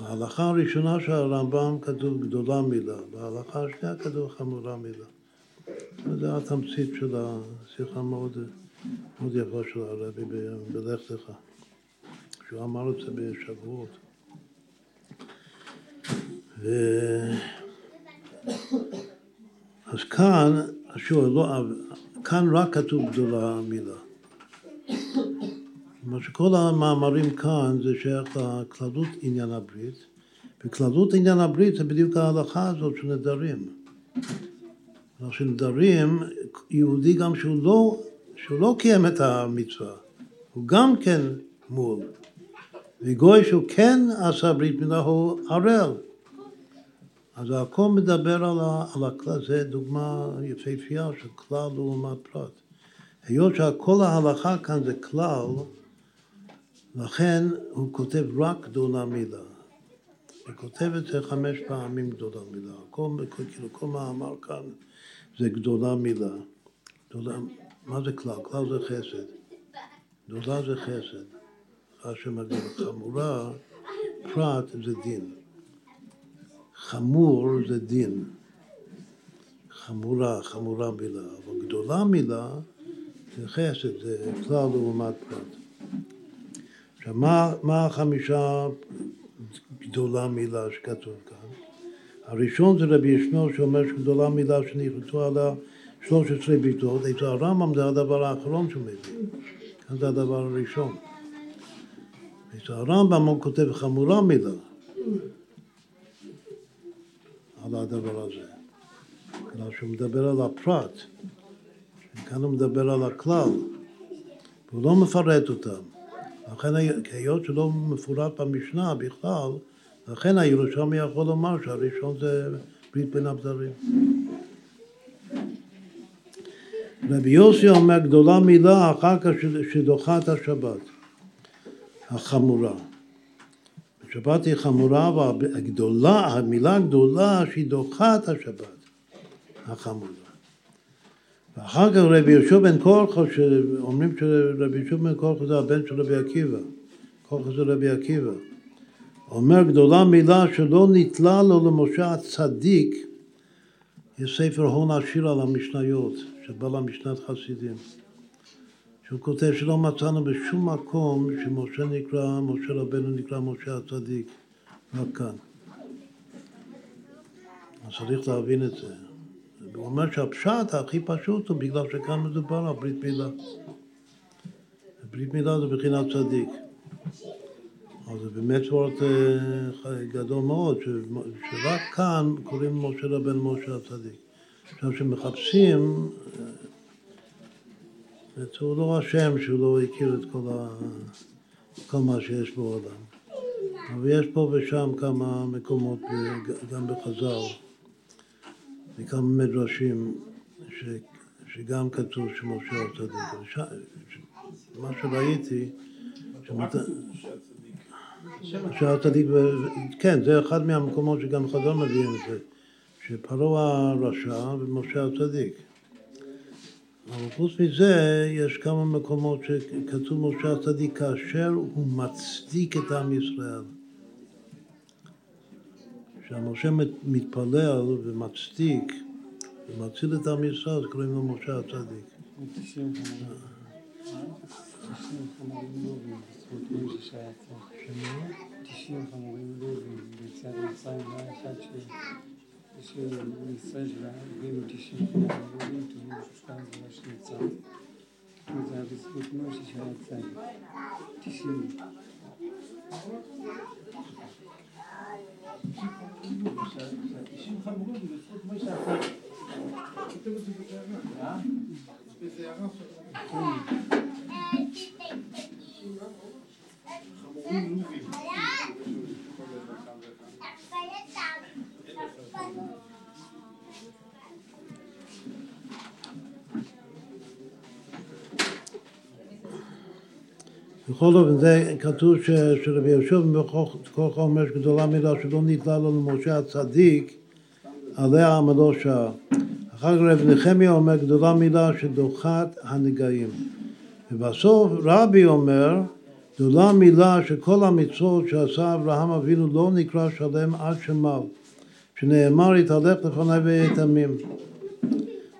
בהלכה הראשונה של הרמב"ם כתוב גדולה מילה, בהלכה השנייה כתוב חמורה מילה. זה התמצית של השיחה מאוד, מאוד יפה של הרבי בלך לך, שהוא אמר את זה בשבועות. ו... אז כאן, שוב, לא, כאן רק כתוב גדולה המילה. מה שכל המאמרים כאן זה שייך לכללות עניין הברית, בכללות עניין הברית זה בדיוק ההלכה הזאת של נדרים. של נדרים, יהודי גם שהוא לא, שהוא לא קיים את המצווה, הוא גם כן מול. וגוי שהוא כן עשה ברית מילה הוא ערל. אז הכל מדבר על הכלל, זה דוגמה יפהפייה של כלל לעומת פרט. היות שכל ההלכה כאן זה כלל, לכן הוא כותב רק גדולה מילה. הוא כותב את זה חמש פעמים גדולה מילה. כל, כאילו, כל מאמר כאן זה גדולה מילה. גדולה, מה זה כלל? כלל זה חסד. גדולה זה חסד. רש"י מגדיר חמורה, פרט זה דין. חמור זה דין. חמורה, חמורה מילה. אבל גדולה מילה זה חסד, זה כלל לעומת פרט. עכשיו, מה, מה החמישה גדולה מילה שכתוב כאן? הראשון זה רבי ישמעאל שאומר שגדולה מילה שנכנסו עליה 13 ביטות, אצל הרמב"ם זה הדבר האחרון שהוא מביא, זה הדבר הראשון. אצל הרמב"ם הוא כותב חמורה מילה על הדבר הזה, כלומר שהוא מדבר על הפרט, כאן הוא מדבר על הכלל, והוא לא מפרט אותם. לכן היות שלא מפורט במשנה בכלל, לכן הירושלמי יכול לומר שהראשון זה ברית בין הבדרים. רבי יוסי אומר גדולה מילה אחר כך שדוחה את השבת, החמורה. השבת היא חמורה, אבל המילה הגדולה שהיא דוחה את השבת, החמורה. ואחר כך רבי יהושע בן קורחו, שאומרים שרבי יהושע בן קורחו זה הבן של רבי עקיבא, קורחו זה רבי עקיבא. אומר גדולה מילה שלא נתלה לו למשה הצדיק, יש ספר הון עשיר על המשניות, שבא למשנת חסידים, שהוא כותב שלא מצאנו בשום מקום שמשה נקרא, משה רבנו נקרא משה הצדיק, רק כאן. אז צריך להבין את זה. הוא אומר שהפשט הכי פשוט הוא בגלל שכאן מדובר על ברית מילה. ברית מילה זה בחינת צדיק. אז זה באמת וורט אה, גדול מאוד, שרק כאן קוראים משה רבן משה הצדיק. עכשיו, כשמחפשים, אה, הוא לא אשם שהוא לא הכיר את כל, ה... כל מה שיש בעולם. אבל יש פה ושם כמה מקומות, גם בחז"ל. מכמה מדרשים ש, שגם כתוב שמשה הצדיק. מה שראיתי, משה הצדיק, כן, זה אחד מהמקומות שגם חז"ל מביאים את זה, שפרעה הרשע ומשה הצדיק. אבל חוץ מזה, יש כמה מקומות שכתוב משה הצדיק כאשר הוא מצדיק את עם ישראל. כשהמשה מתפלל ומצדיק ומציל את עם ישראל, אז קוראים לו משה הצדיק. תשעים חמורים לובים ביציאת מצרים, לא היה אחד שישראל שהביאו תשעים חמורים לובים, תראו ששתיים זה מה שנצא. זה היה בזכות משה שהיה צדיק. תשעים. שהאישים חמורים בזכות משה אחת. חמורים לובים. בכל אופן, זה כתוב שרבי יהושע בכל חומש גדולה מילה שלא נתלה לו למשה הצדיק, עליה עמדו שעה. אחר כך רב נחמיה אומר גדולה מילה שדוחת הנגעים. ובסוף רבי אומר גדולה מילה שכל המצוות שעשה אברהם אבינו לא נקרא שלם עד שמל, שנאמר יתהלך לפניי ויתמים.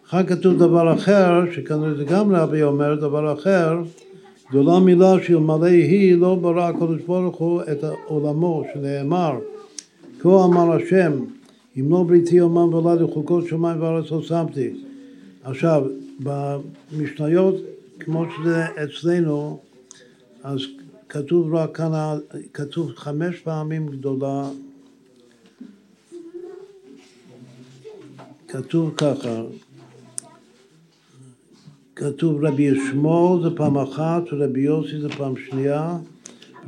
אחר כתוב דבר אחר, שכנראה זה גם רבי אומר דבר אחר, זו לא מילה שאלמלא היא לא ברא הקדוש ברוך הוא את עולמו שנאמר כה אמר השם אם לא בריתי אומן ולד וחוקות שמיים וארץ לא שמתי. עכשיו במשניות כמו שזה אצלנו אז כתוב רק כאן, כתוב חמש פעמים גדולה. כתוב ככה כתוב רבי ישמעאל זה פעם אחת, ורבי יוסי זה פעם שנייה,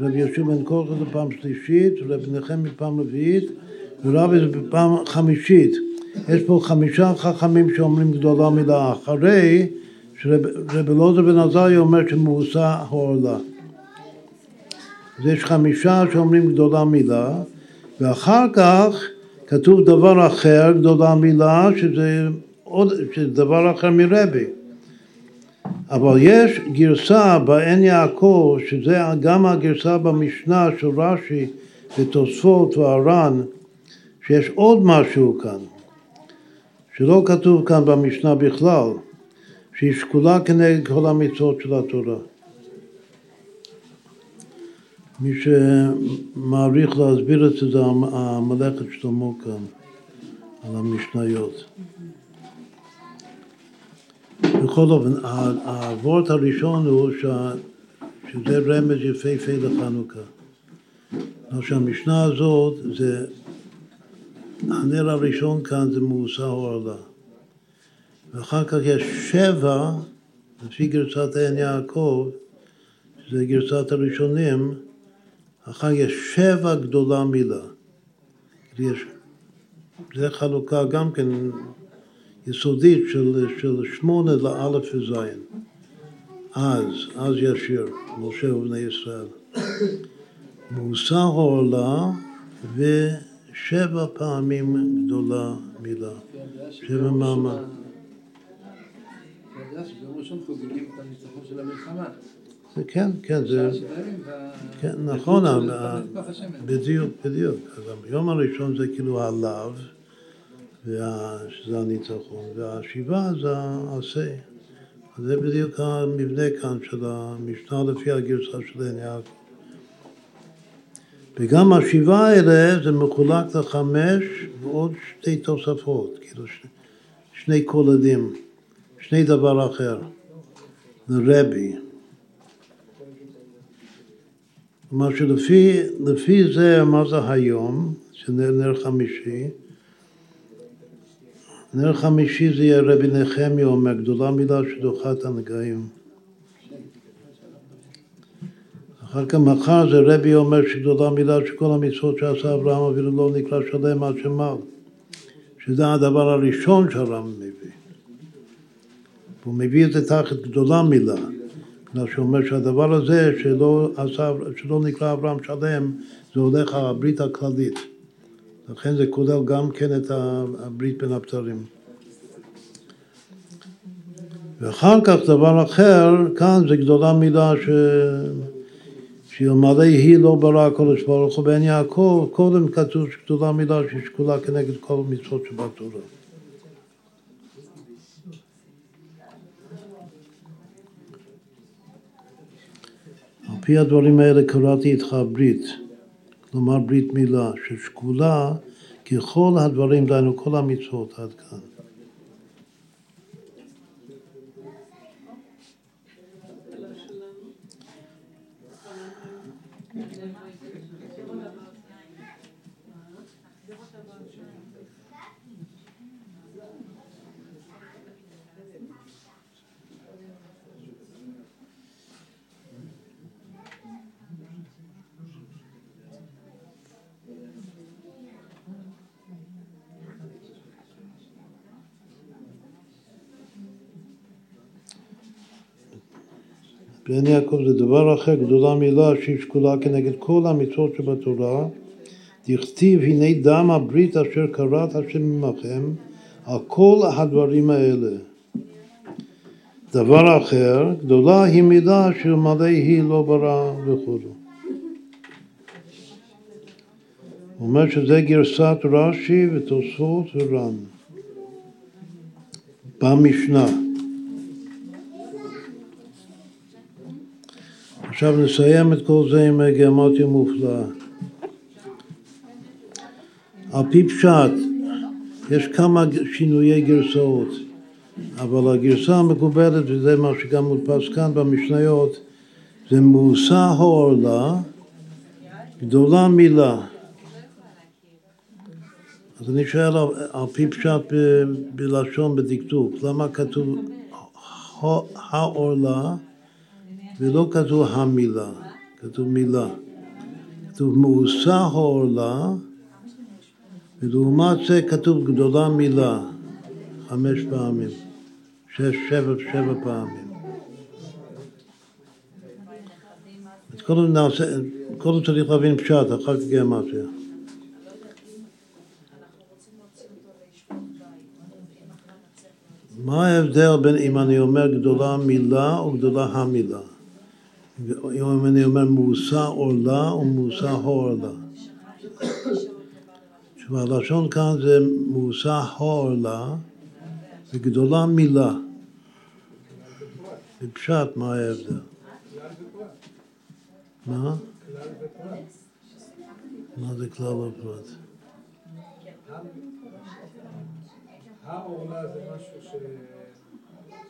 ורבי יהושע בן קורחה זה פעם שלישית, ורבי נחמי פעם רביעית, ורבי זה פעם חמישית. יש פה חמישה חכמים שאומרים גדולה מילה, אחרי שרבי לוזר בן עזריה אומר שמאוסה העורלה. אז יש חמישה שאומרים גדולה מילה, ואחר כך כתוב דבר אחר, גדולה מילה, שזה, עוד, שזה דבר אחר מרבי. אבל יש גרסה בעין יעקב, שזה גם הגרסה במשנה של רש"י ותוספות והר"ן, שיש עוד משהו כאן, שלא כתוב כאן במשנה בכלל, שהיא שקולה כנגד כל המצוות של התורה. מי שמעריך להסביר את זה, זה המלאכת שלמה כאן, על המשניות. בכל אופן, הוורט הראשון הוא ש... שזה רמז יפהפה לחנוכה. מה שהמשנה הזאת זה, הנר הראשון כאן זה מאוסה עורלה. ואחר כך יש שבע, לפי גרסת עין יעקב, שזה גרסת הראשונים, אחר יש שבע גדולה מילה. יש, זה חלוקה גם כן יסודית של, של שמונה לאלף וזין. אז, אז ישיר, משה ובני ישראל. מוסר העולה ושבע פעמים גדולה מילה. שבע מעמד. זה כן, כן, זה... כן, נכון, בדיוק, בדיוק. אז היום הראשון זה כאילו הלאו. שזה הניצחון, והשיבה זה העשה. זה בדיוק המבנה כאן של המשנה לפי הגרסה של יעקב. וגם השבעה האלה זה מחולק לחמש ועוד שתי תוספות, כאילו שני, שני קולדים, שני דבר אחר, לרבי. כלומר שלפי זה, מה זה היום, שנר חמישי, נר חמישי זה יהיה רבי נחמיה אומר, גדולה מילה שדוחת הנגעים. אחר כך מחר זה רבי אומר שגדולה מילה שכל המצוות שעשה אברהם אבינו לא נקרא שלם עד שמל, שזה הדבר הראשון שהרם מביא. הוא מביא את זה תחת גדולה מילה, בגלל שהוא אומר שהדבר הזה שלא, עשה, שלא נקרא אברהם שלם, זה הולך הברית הכללית. לכן זה כולל גם כן את הברית בין הבתרים. ואחר כך דבר אחר, כאן זה גדולה מילה ש... שאלמלא היא לא ברא הקודש ברוך הוא בעין יעקב, קודם כתוב שגדולה מילה ששקולה כנגד כל המצוות שבתורה. על פי הדברים האלה קראתי איתך ברית. כלומר ברית מילה, ששקולה ככל הדברים, דהיינו כל המצוות עד כאן. בעין יעקב זה דבר אחר, גדולה מילה שהיא שקולה כנגד כל המצוות שבתורה. דכתיב הנה דם הברית אשר קראת השם עמכם על כל הדברים האלה. דבר אחר, גדולה היא מילה שאלמלא היא לא ברא וכו'. הוא אומר שזה גרסת רש"י ותוספות ור"ן במשנה. עכשיו נסיים את כל זה עם גרמטיה מופלאה. על פי פשט, יש כמה שינויי גרסאות, אבל הגרסה המקובלת, וזה מה שגם מודפס כאן במשניות, זה מושא העורלה, גדולה מילה. אז אני שואל על, פי פשט בלשון בדקדוק, למה כתוב העורלה ולא כתוב המילה, כתוב מילה. כתוב מאוסה העורלה ולעומת זה כתוב גדולה מילה, חמש פעמים, שש, שבע, שבע פעמים. אז קודם, נעשה, קודם צריך להבין פשט, אחר כך גימטריה. מה ההבדל בין אם אני אומר גדולה מילה או גדולה המילה? אם אני אומר מושא עורלה או מושא העורלה? תשמע, הלשון כאן זה מושא העורלה וגדולה מילה. בפשט מה ההבדל? מה? מה זה כלל ופרט? העורלה זה משהו ש...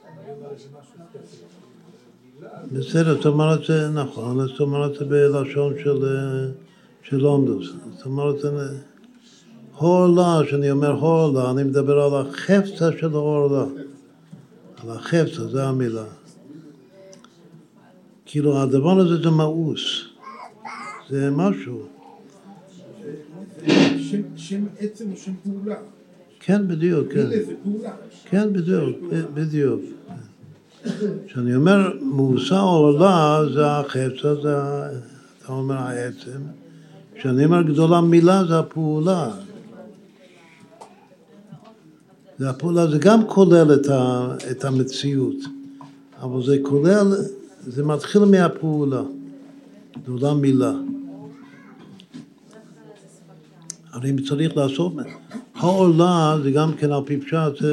אני אומר שזה משהו ספציפי. בסדר, זאת אומרת זה נכון, זאת אומרת זה בלשון של, של לונדוס. זאת אומרת, הורלה, כשאני אומר הורלה, אני מדבר על החפצה של ההורלה. על החפצה, זו המילה. כאילו הדבר הזה זה מאוס. זה משהו. שם, עצם או שם פעולה. כן, בדיוק, כן. זה פעולה. כן, בדיוק, בדיוק. כשאני אומר מושא עורלה, זה החפצה, זה, אתה אומר העצם. כשאני אומר גדולה מילה, זה הפעולה. זה הפעולה, זה גם כולל את, ה, את המציאות, אבל זה כולל, זה מתחיל מהפעולה. גדולה מילה. הרי צריך לעשות, העולה זה גם כן על פי פשט,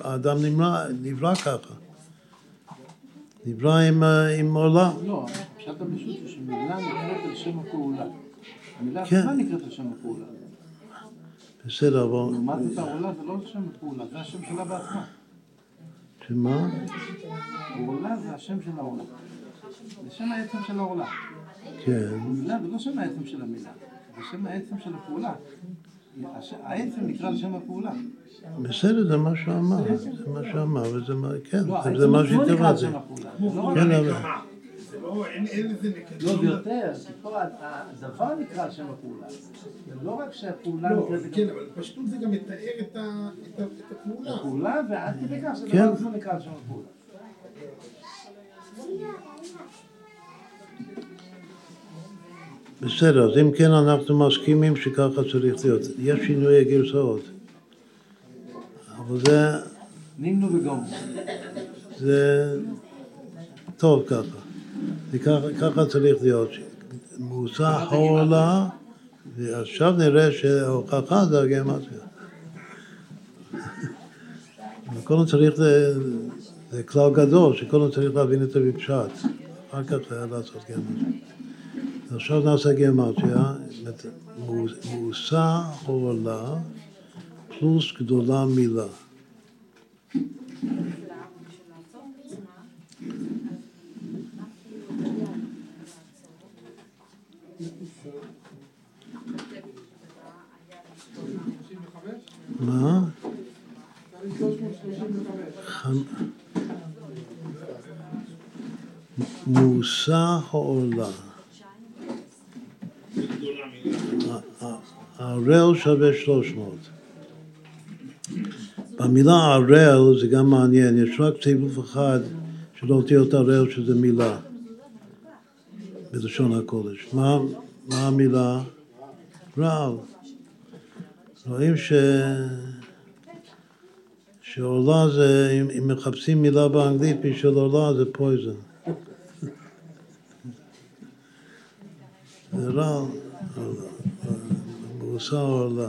האדם נברא, נברא ככה. נברא עם, אה, עם עולה. לא, פשט הפשוט הוא שמילה נקראת על שם הפעולה. המילה כן. עצמה נקראת על שם הפעולה. בסדר, אבל... לעומת זאת העולה זה לא שם הפעולה, זה השם שלה בעצמה. שמה? העולה זה השם של העולה. זה שם העצם של העולה. כן. המילה זה לא שם העצם של המילה, זה שם העצם של הפעולה. העצם נקרא על שם הפעולה. בסדר, זה מה שאמר, זה מה שאמר, וזה מה, כן, לא, זה מה נקרא על שהתכוונתי. שם הפעולה. לא כן, אבל... זה לא, לא. ויותר, כי פה הדבר נקרא שם הפעולה. זה לא רק שהפעולה לא, נקראת... זה כן, אבל פשטות זה גם מתאר את הפעולה. הפעולה, ועד כדי כך כן. שהדבר עצמו נקרא על שם הפעולה. בסדר, אז אם כן אנחנו מסכימים שככה צריך להיות. יש שינויי גרסאות, אבל זה, נימנו וגומו. זה טוב ככה. זה ככה, ככה צריך להיות. מושא העולה, ועכשיו נראה שההוכחה זה הגימטריה. קודם צריך, זה, זה כלל גדול, שקודם צריך להבין את זה בפשט, אחר כך לעשות גימטריה. עכשיו נעשה אומרת, מושא עולה פלוס גדולה מילה. מה? מושא העולה. הרל שווה 300. במילה הרל זה גם מעניין, יש רק צירוף אחד של אותיות הרל שזה מילה בלשון הקודש. מה, מה המילה? רעל. רואים ש... שעולה זה, אם, מחפשים מילה באנגלית בשביל עולה זה פויזן. זה רע, מושא העולה.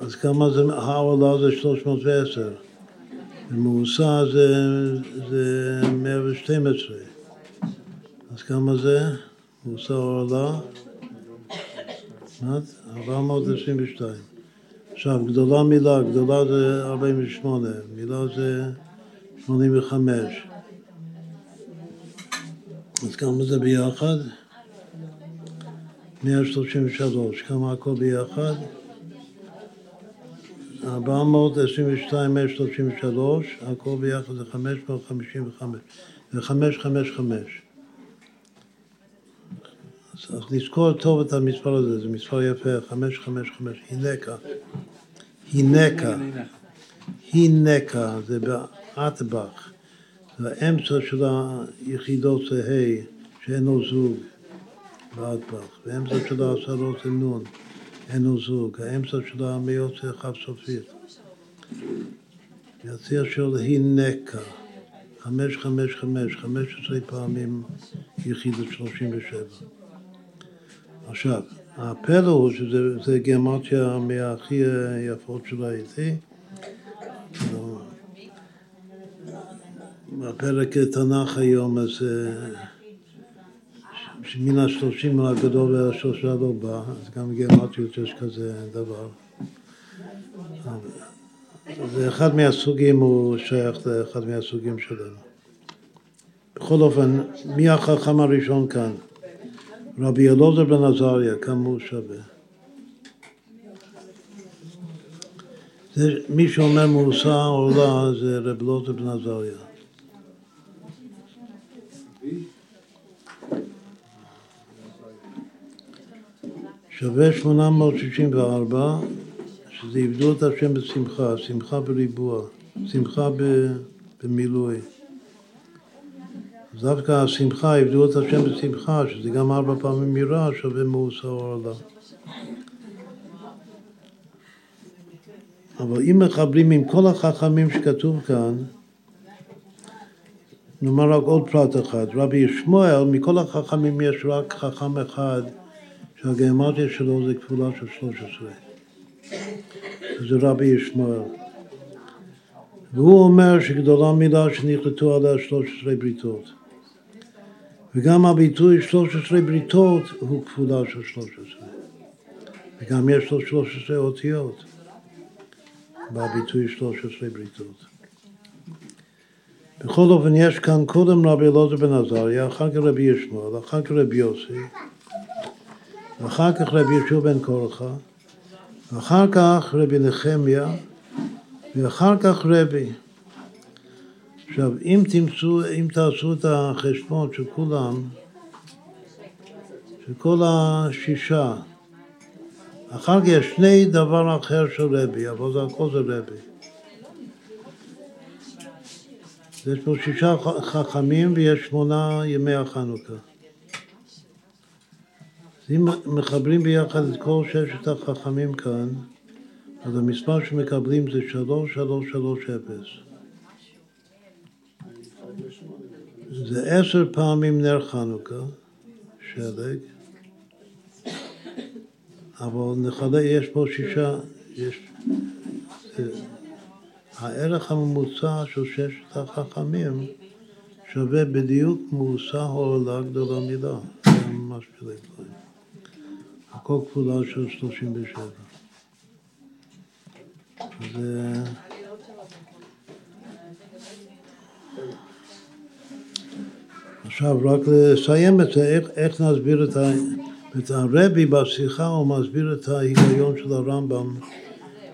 אז כמה זה, העולה זה 310, ומושא זה, זה 112. אז כמה זה? מושא העולה? מה? 422. עכשיו, גדולה מילה, גדולה זה 48, מילה זה 85. אז כמה זה ביחד? 133, כמה הכל ביחד? 422, 133, הכל ביחד זה 555, זה 555. אז, אז לזכור טוב את המספר הזה, זה מספר יפה, 555, הינקה. הינקה. הינקה, זה באטבח. זה האמצע של היחידות זה ה', שאין לו זוג באטבח, והאמצע של העשרות זה נון, אין לו זוג, האמצע של המאות זה חד סופית. יציע של הינקה, חמש, חמש, חמש, חמש עשרה פעמים יחידת שלושים ושבע. עכשיו, הפלא הוא שזה גיאומטיה מהכי יפות שראיתי. בפרק תנ"ך היום, אז שמן השלושים הגדול והשלושה לא בא, אז גם גיאומטיות יש כזה דבר. זה אחד מהסוגים, הוא שייך לאחד מהסוגים שלנו. בכל אופן, מי החכם הראשון כאן? רבי אלעזר בן עזריה, כמה הוא שווה? זה, מי שאומר מוסר עולה זה רב אלעזר בן עזריה. שווה 864, שזה עבדו את השם בשמחה, שמחה בריבוע, שמחה במילוי. דווקא השמחה, עבדו את השם בשמחה, שזה גם ארבע פעמים מירה, שווה מאוסה עורלה. אבל אם מחברים עם כל החכמים שכתוב כאן, נאמר רק עוד פרט אחד, רבי ישמעאל, מכל החכמים יש רק חכם אחד שהגיאומטיה שלו זה כפולה של 13. זה רבי ישמעאל. והוא אומר שגדולה מילה שנכלתו עליה 13 בריתות. וגם הביטוי 13 בריתות הוא כפולה של 13. וגם יש לו 13 אותיות בביטוי 13 בריתות. בכל אופן, יש כאן קודם רבי אלעזר בן עזריה, אחר כך רבי ישמעאל, אחר כך רבי יוסי, ואחר כך רבי ישוע בן קורחה, ואחר כך רבי נחמיה, ואחר כך רבי. עכשיו, אם תמצאו, אם תעשו את החשבון של כולם, של כל השישה, אחר כך יש שני דבר אחר של רבי, אבל זה הכל זה רבי. יש פה שישה חכמים ויש שמונה ימי החנוכה. אם מחברים ביחד את כל ששת החכמים כאן, אז המספר שמקבלים זה שלוש, שלוש, שלוש, אפס. זה עשר פעמים נר חנוכה, שלג, אבל נחלה, יש פה שישה, יש... הערך הממוצע של ששת החכמים שווה בדיוק מושא העולה גדולה מידה. זה ממש פלא דברים. הכל כפולה של 37. זה... עכשיו רק לסיים את זה, איך, איך נסביר את ה... את הרבי בשיחה הוא מסביר את ההיגיון של הרמב"ם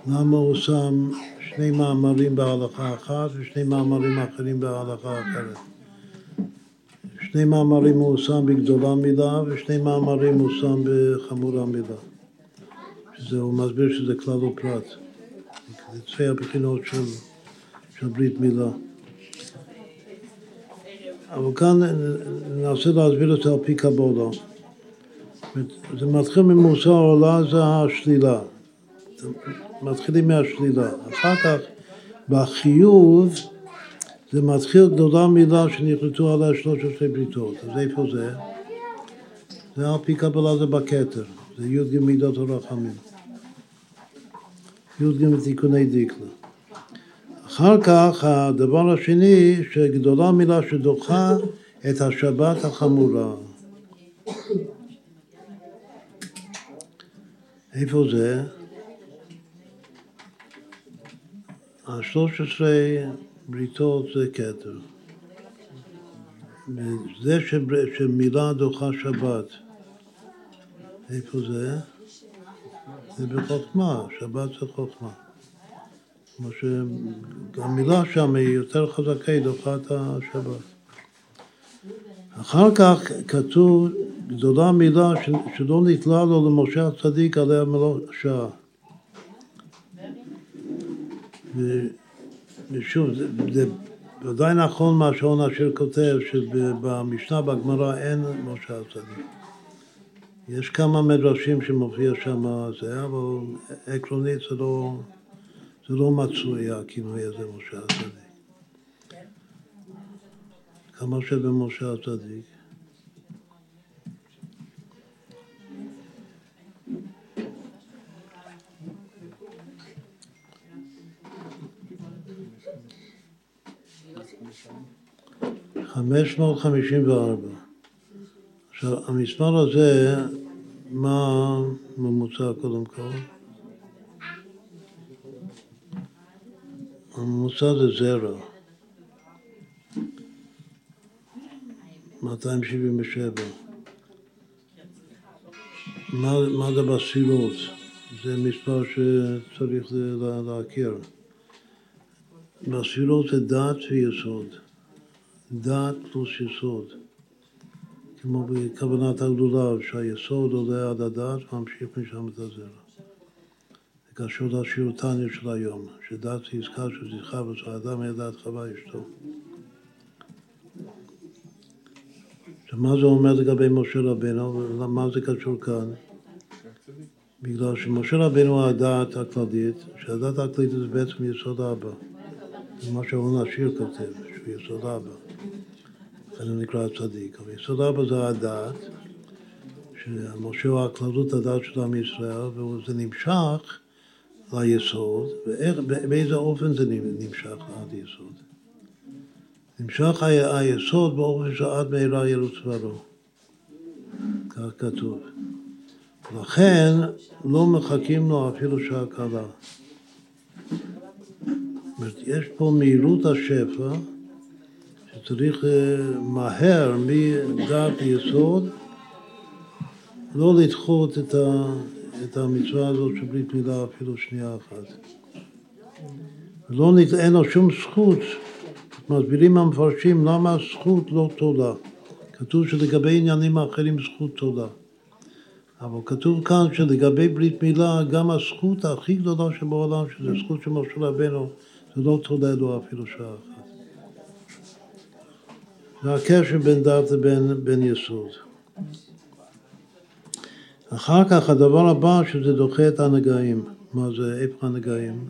למה הוא שם שני מאמרים בהלכה אחת ושני מאמרים אחרים בהלכה אחרת. שני מאמרים הוא שם בגדולה מידה ושני מאמרים הוא שם בחמורה מידה. שזה, הוא מסביר שזה כלל ופרט. זה שתי הבחינות של, של ברית מילה. אבל כאן ננסה להסביר את זה על פי קבולה. זה מתחיל ממוסר עולה זה השלילה. מתחילים מהשלילה. אחר כך בחיוב זה מתחיל גדולה מילה שנכנסו עליה 13 בריתות. אז איפה זה? זה על פי קבלה זה בכתר. זה י"ג מידות הרחמים. י"ג תיקוני דיקלה. אחר כך הדבר השני שגדולה מילה שדוחה את השבת החמורה. איפה זה? השלוש עשרה בריתות זה כתר. זה שמילה דוחה שבת, איפה זה? זה בחוכמה, שבת זה חוכמה. כמו שהמילה שם היא יותר חזקה, היא דוחה את השבת. אחר כך כתוב, גדולה מילה שלא נתלה לו למשה הצדיק עליה מלוא שעה. ושוב, זה, זה ודאי נכון מה שעון השיר כותב, שבמשנה בגמרא אין משה הצדיק. יש כמה מדרשים שמופיע שם זה, אבל עקרונית זה לא, זה לא מצוי הכינוי הזה משה הצדיק. כמה שבמשה הצדיק. חמש מאות חמישים וארבע. עכשיו, המספר הזה, מה הממוצע קודם כל? הממוצע זה זרע. 277. מה, מה זה בסילות? זה מספר שצריך להכיר. בסילות זה דת ויסוד. דת פלוס יסוד. כמו בכוונת הגדולה, שהיסוד עולה עד הדת וממשיך משם את הזרע. זה קשור לשיעור תניא של היום, שדת היא עסקה של זכרה ושל אדם ידעת חווה אשתו. מה זה אומר לגבי משה רבנו, מה זה קשור כאן? בגלל שמשה רבנו הדעת הכללית, שהדעת הכללית זה בעצם יסוד אבא. זה מה שאורן השיר כותב, שהוא יסוד אבא. לכן נקרא צדיק. אבל יסוד אבא זה הדעת, שמשה הוא הכללות הדעת של עם ישראל, וזה נמשך ליסוד, ובאיזה אופן זה נמשך עד יסוד. נמשך היסוד באופן שעד מהרה ירוץ דברו. כך כתוב. לכן לא מחכים לו אפילו שעה קלה. יש פה מהירות השפע שצריך אה, מהר מדעת יסוד לא לדחות את, ה, את המצווה הזאת של ברית מילה אפילו שנייה אחת. לא, אין לו שום זכות מסבירים המפרשים למה זכות לא תולה. כתוב שלגבי עניינים אחרים זכות תולה. אבל כתוב כאן שלגבי ברית מילה, גם הזכות הכי גדולה שבעולם, שזה זכות של משה רבנו, זה לא תולה לו אפילו שעה אחת. זה הקשר בין דת לבין יסוד. אחר כך הדבר הבא שזה דוחה את הנגעים. מה זה, איפה הנגעים?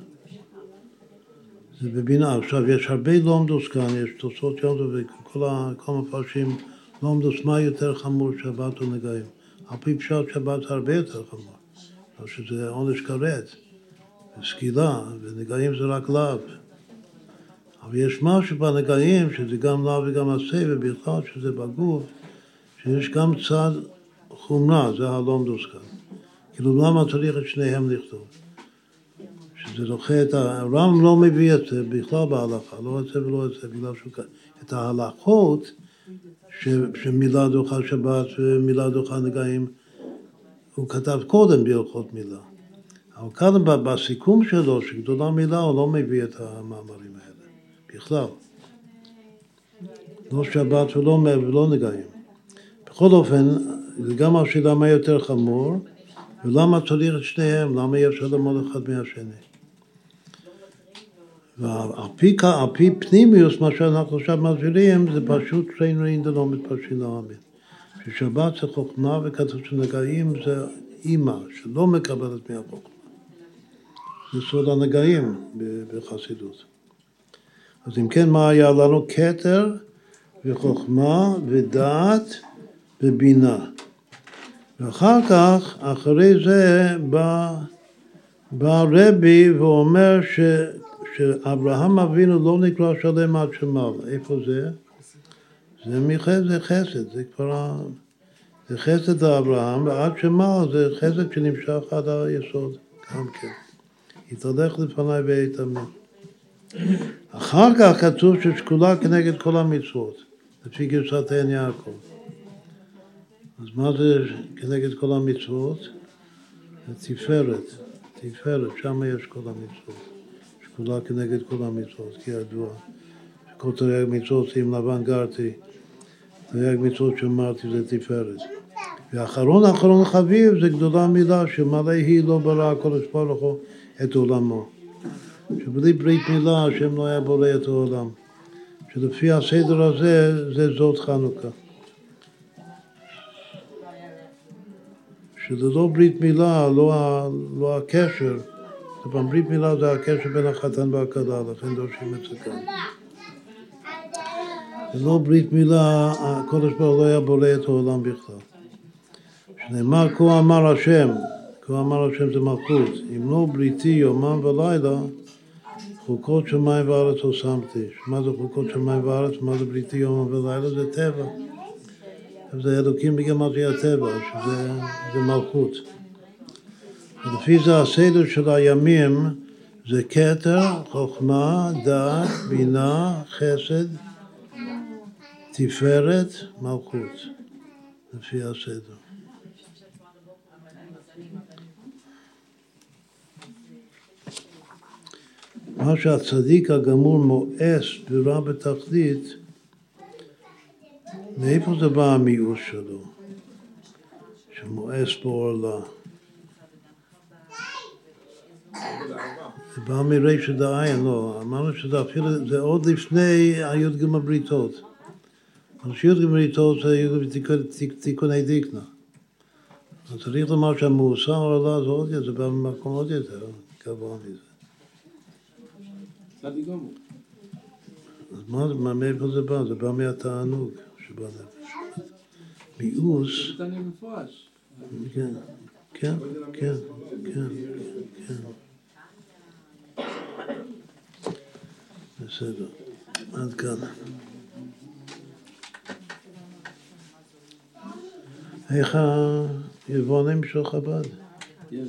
זה בבינה. עכשיו, יש הרבה לומדוס כאן, יש תוצאות יום וכל המפרשים לומדוס מה יותר חמור שבת או נגעים. על פי פשט שבת זה הרבה יותר חמור, שזה עונש כרת, וסקילה, ונגעים זה רק לאו. אבל יש משהו בנגעים, שזה גם לאו וגם עשה, ובכלל שזה בגוף, שיש גם צד חומרה, זה הלומדוס כאן. כאילו למה צריך את שניהם לכתוב? שזה דוחה את ה... הרמב"ם לא מביא את זה בכלל בהלכה, לא את זה ולא את זה, בגלל שהוא... את ההלכות ש... שמילה דוחה שבת ומילה דוחה נגעים, הוא כתב קודם בהלכות מילה. אבל כאן בסיכום שלו, שגדולה מילה, הוא לא מביא את המאמרים האלה, בכלל. לא שבת ולא, ולא נגעים. בכל אופן, זה גם השאלה מה יותר חמור, ולמה צריך את שניהם, למה אי אפשר ללמוד אחד מהשני. ועל פי, פנימיוס, מה שאנחנו עכשיו מסבירים, זה פשוט שאין רעים דלא מתפרשים לעמי. ששבת זה חוכמה וכתוב שנגעים זה אימא, שלא מקבלת מהחוכמה. זה סוד הנגעים בחסידות. אז אם כן, מה היה לנו? כתר וחוכמה ודעת ובינה. ואחר כך, אחרי זה, בא, בא רבי ואומר ש... שאברהם אבינו לא נקרא שלם עד שמעלה. איפה זה? זה מחסד, זה חסד, זה כבר... זה חסד לאברהם, ועד שמעלה זה חסד שנמשך עד היסוד, גם כן. התהלך לפניי ואיתמר. אחר כך כתוב ששקולה כנגד כל המצוות, לפי גרסת עין יעקב. אז מה זה כנגד כל המצוות? זה תפארת, תפארת, שם יש כל המצוות. שקולה כנגד כל המצוות, כידוע. שכל תרי"ג מצוות, אם לבן גרתי, תרי"ג מצוות שאמרתי זה תפארת. ואחרון אחרון חביב זה גדולה מילה שמלא היא לא ברא הקדוש ברוך הוא את עולמו. שבלי ברית מילה השם לא היה בורא את העולם. שלפי הסדר הזה זה זאת חנוכה. שללא ברית מילה, לא, לא הקשר, זאת אומרת, ברית מילה זה הקשר בין החתן והכלה, לכן דורשים את זה כאן. ללא ברית מילה, הקודש ברוך לא היה בורא את העולם בכלל. שנאמר, כה אמר השם, כה אמר השם זה מלכות, אם לא בריתי יומם ולילה, חוקות שמיים וארץ לא שמתי. מה זה חוקות שמיים וארץ? מה זה בריתי יומם ולילה? זה טבע. זה אלוקים בגמרי הטבע, שזה זה מלכות. ולפי זה הסדר של הימים זה כתר, חוכמה, דעת, בינה, חסד, תפארת, מלכות. לפי הסדר. מה שהצדיק הגמור מואס ברע בתכלית, מאיפה זה בא המיאוס שלו? שמואס בעורלה. זה בא מרישא דעין, לא, אמרנו שזה אפילו, זה עוד לפני הי"ג בריתות. אז שי"ג בריתות זה י"ג תיקוני דיקנה. אז צריך לומר שהמאוסר עורלה זה עוד יותר, זה בא ממקום עוד יותר גבוה מזה. צדיק גמור. אז מה, מה, מאיפה זה בא? זה בא מהתענוג שבנפש. מיאוס, זה מפורש. כן, כן, כן, כן, כן. בסדר, עד כאן. איך היבואנים של חב"ד? יש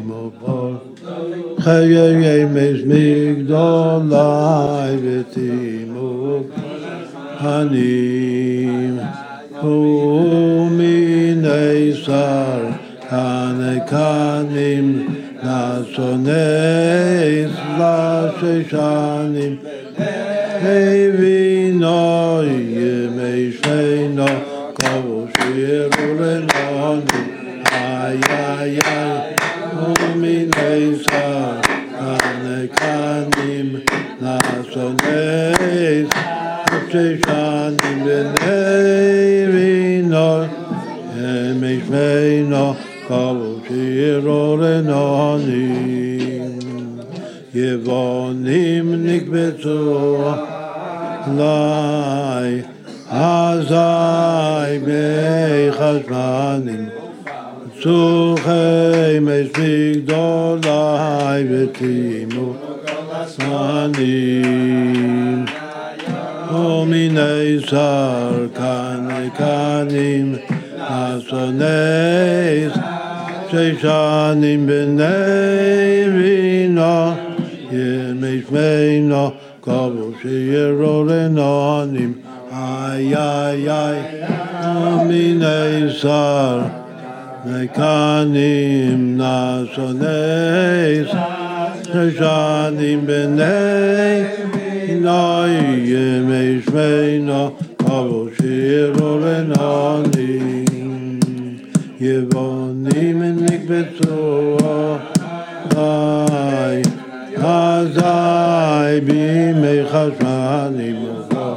חיי אמש מגדולי ותימוק הנים ומיני שר הנקנים נשונס לששנים הבינו נשונס ששנים בני וינו ימי שבינו קבו שירו לנונים יבונים נקבצו לי אזי בחשמנים צוחי מספיק גדולי ותימו זמנים ומיני שר כנקנים אסונס ששנים בני וינו ימי שמינו קבו שירו לנונים איי איי איי ומיני שר מקנים Schnuschan im Benei, in Ai, je mei Schweina, abo schier ole nani. Je wann im Nik Betoa, Ai, azai, bi mei Chaschan im Benei,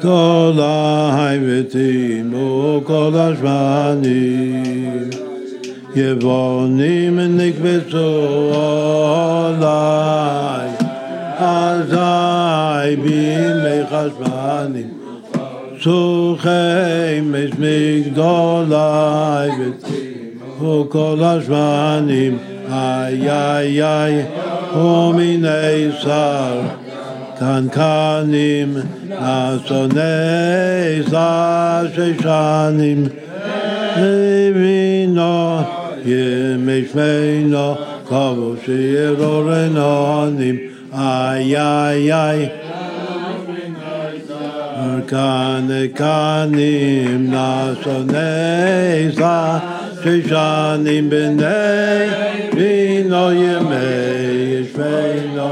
Kol. יבונים נקבצו עליי אזי בימי חשמנים צורכי מש מגדולי וכל השבנים איי איי איי ומיני שר קנקנים אסוני שר ששנים. הבינו ye mayn fein עונים איי איי איי ay. Ay ay gar gon de konim nasonayza tishon im ben day vinoy mayn fein no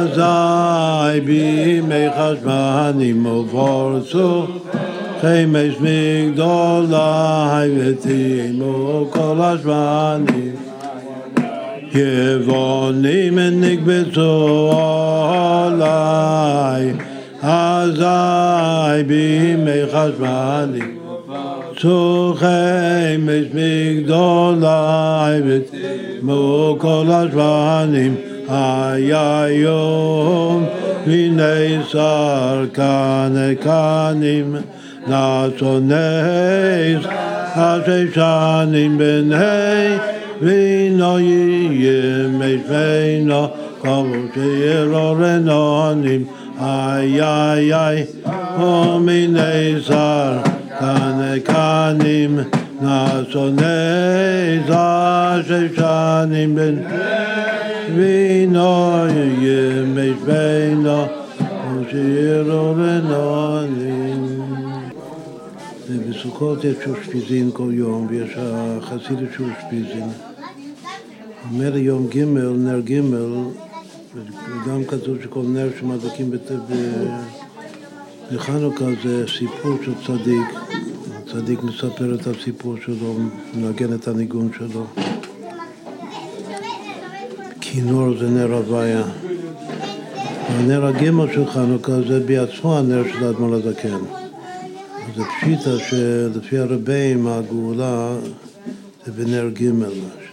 אזי בימי חשבנים ופורצו חמש מגדולי ותימו כל השבנים יבונים נקבצו עליי אזי בימי חשבנים צורכי מש מגדולי ותמו כל השבנים היה יום שר כנקנים נצונס הששנים בני וינו יהיה משפנו כמו שירורנונים איי איי איי ומיני שר כנקנים נצונס הששנים בני וינו יהיה משפנו כמו שירורנונים בסוכות יש אושפיזין כל יום, ויש החסידת של אושפיזין. אומר יום ג', נר ג', וגם כתוב שכל נר שמדליקים בחנוכה זה סיפור של צדיק. הצדיק מספר את הסיפור שלו, מנגן את הניגון שלו. כינור זה נר הוויה. הנר הג' של חנוכה זה בעצמו הנר של האדמו"ר הזקן. זה פשיטה שלפי הרבים הגאולה זה בנר ג'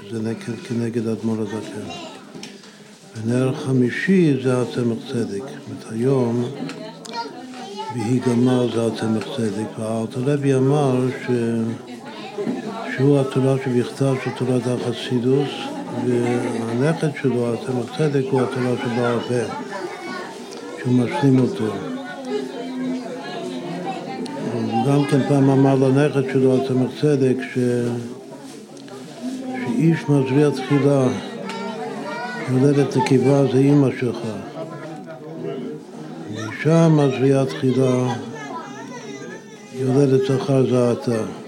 שזה נגד, כנגד אדמו"ר הזקן. ונר חמישי זה הצמח צדק. זאת היום ויהי גמר זה הצמח צדק. והארתולבי אמר ש... שהוא התורה שבכתב של תורת החסידוס והנכד שלו, הצמח צדק, הוא התורה שבעל פה, שהוא משלים אותו. גם כן פעם אמר לנכד שלו, הצמח צדק, ש... שאיש מזריע תחילה, יולדת נקבה זה אימא שלך. ואישה מזריעה תחילה, יולדת זכר זה אתה.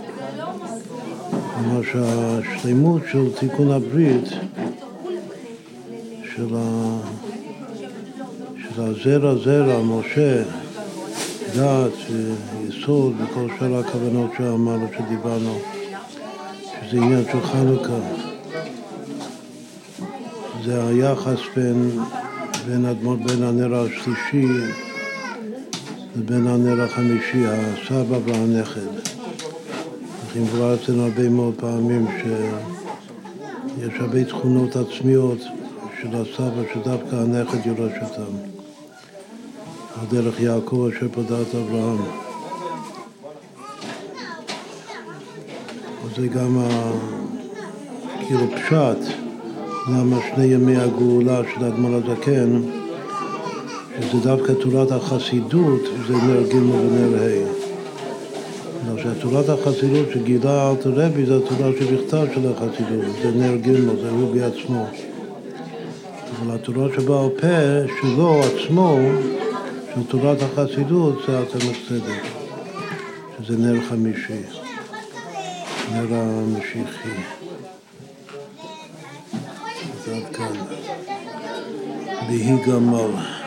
שהשלמות של תיקון הברית, של, ה... של הזרע זרע, משה, דת, יסוד וכל שאר הכוונות שאמרנו, שדיברנו, שזה עניין של חנוכה. זה היחס בין, בין אדמות, בין הנר השלישי לבין הנר החמישי, הסבא והנכד. אנחנו כבר אצלנו הרבה מאוד פעמים שיש הרבה תכונות עצמיות של הסבא, שדווקא הנכד יורש אותם. על דרך יעקב אשר פדת אברהם. זה גם ה... כאילו פשט, למה שני ימי הגאולה של האדמו"ר הזקן, שזה דווקא תורת החסידות, זה נר ג' ונר ה'. תורת החסידות שגילה אלתר רבי זה התורה שבכתב של החסידות, זה נר ג', זה הוא בעצמו. אבל התורה שבעל פה שלו עצמו של תורת החסידות זה הצמח צדק, שזה נר חמישי, נר המשיחי. עד כאן. ויהי גמר.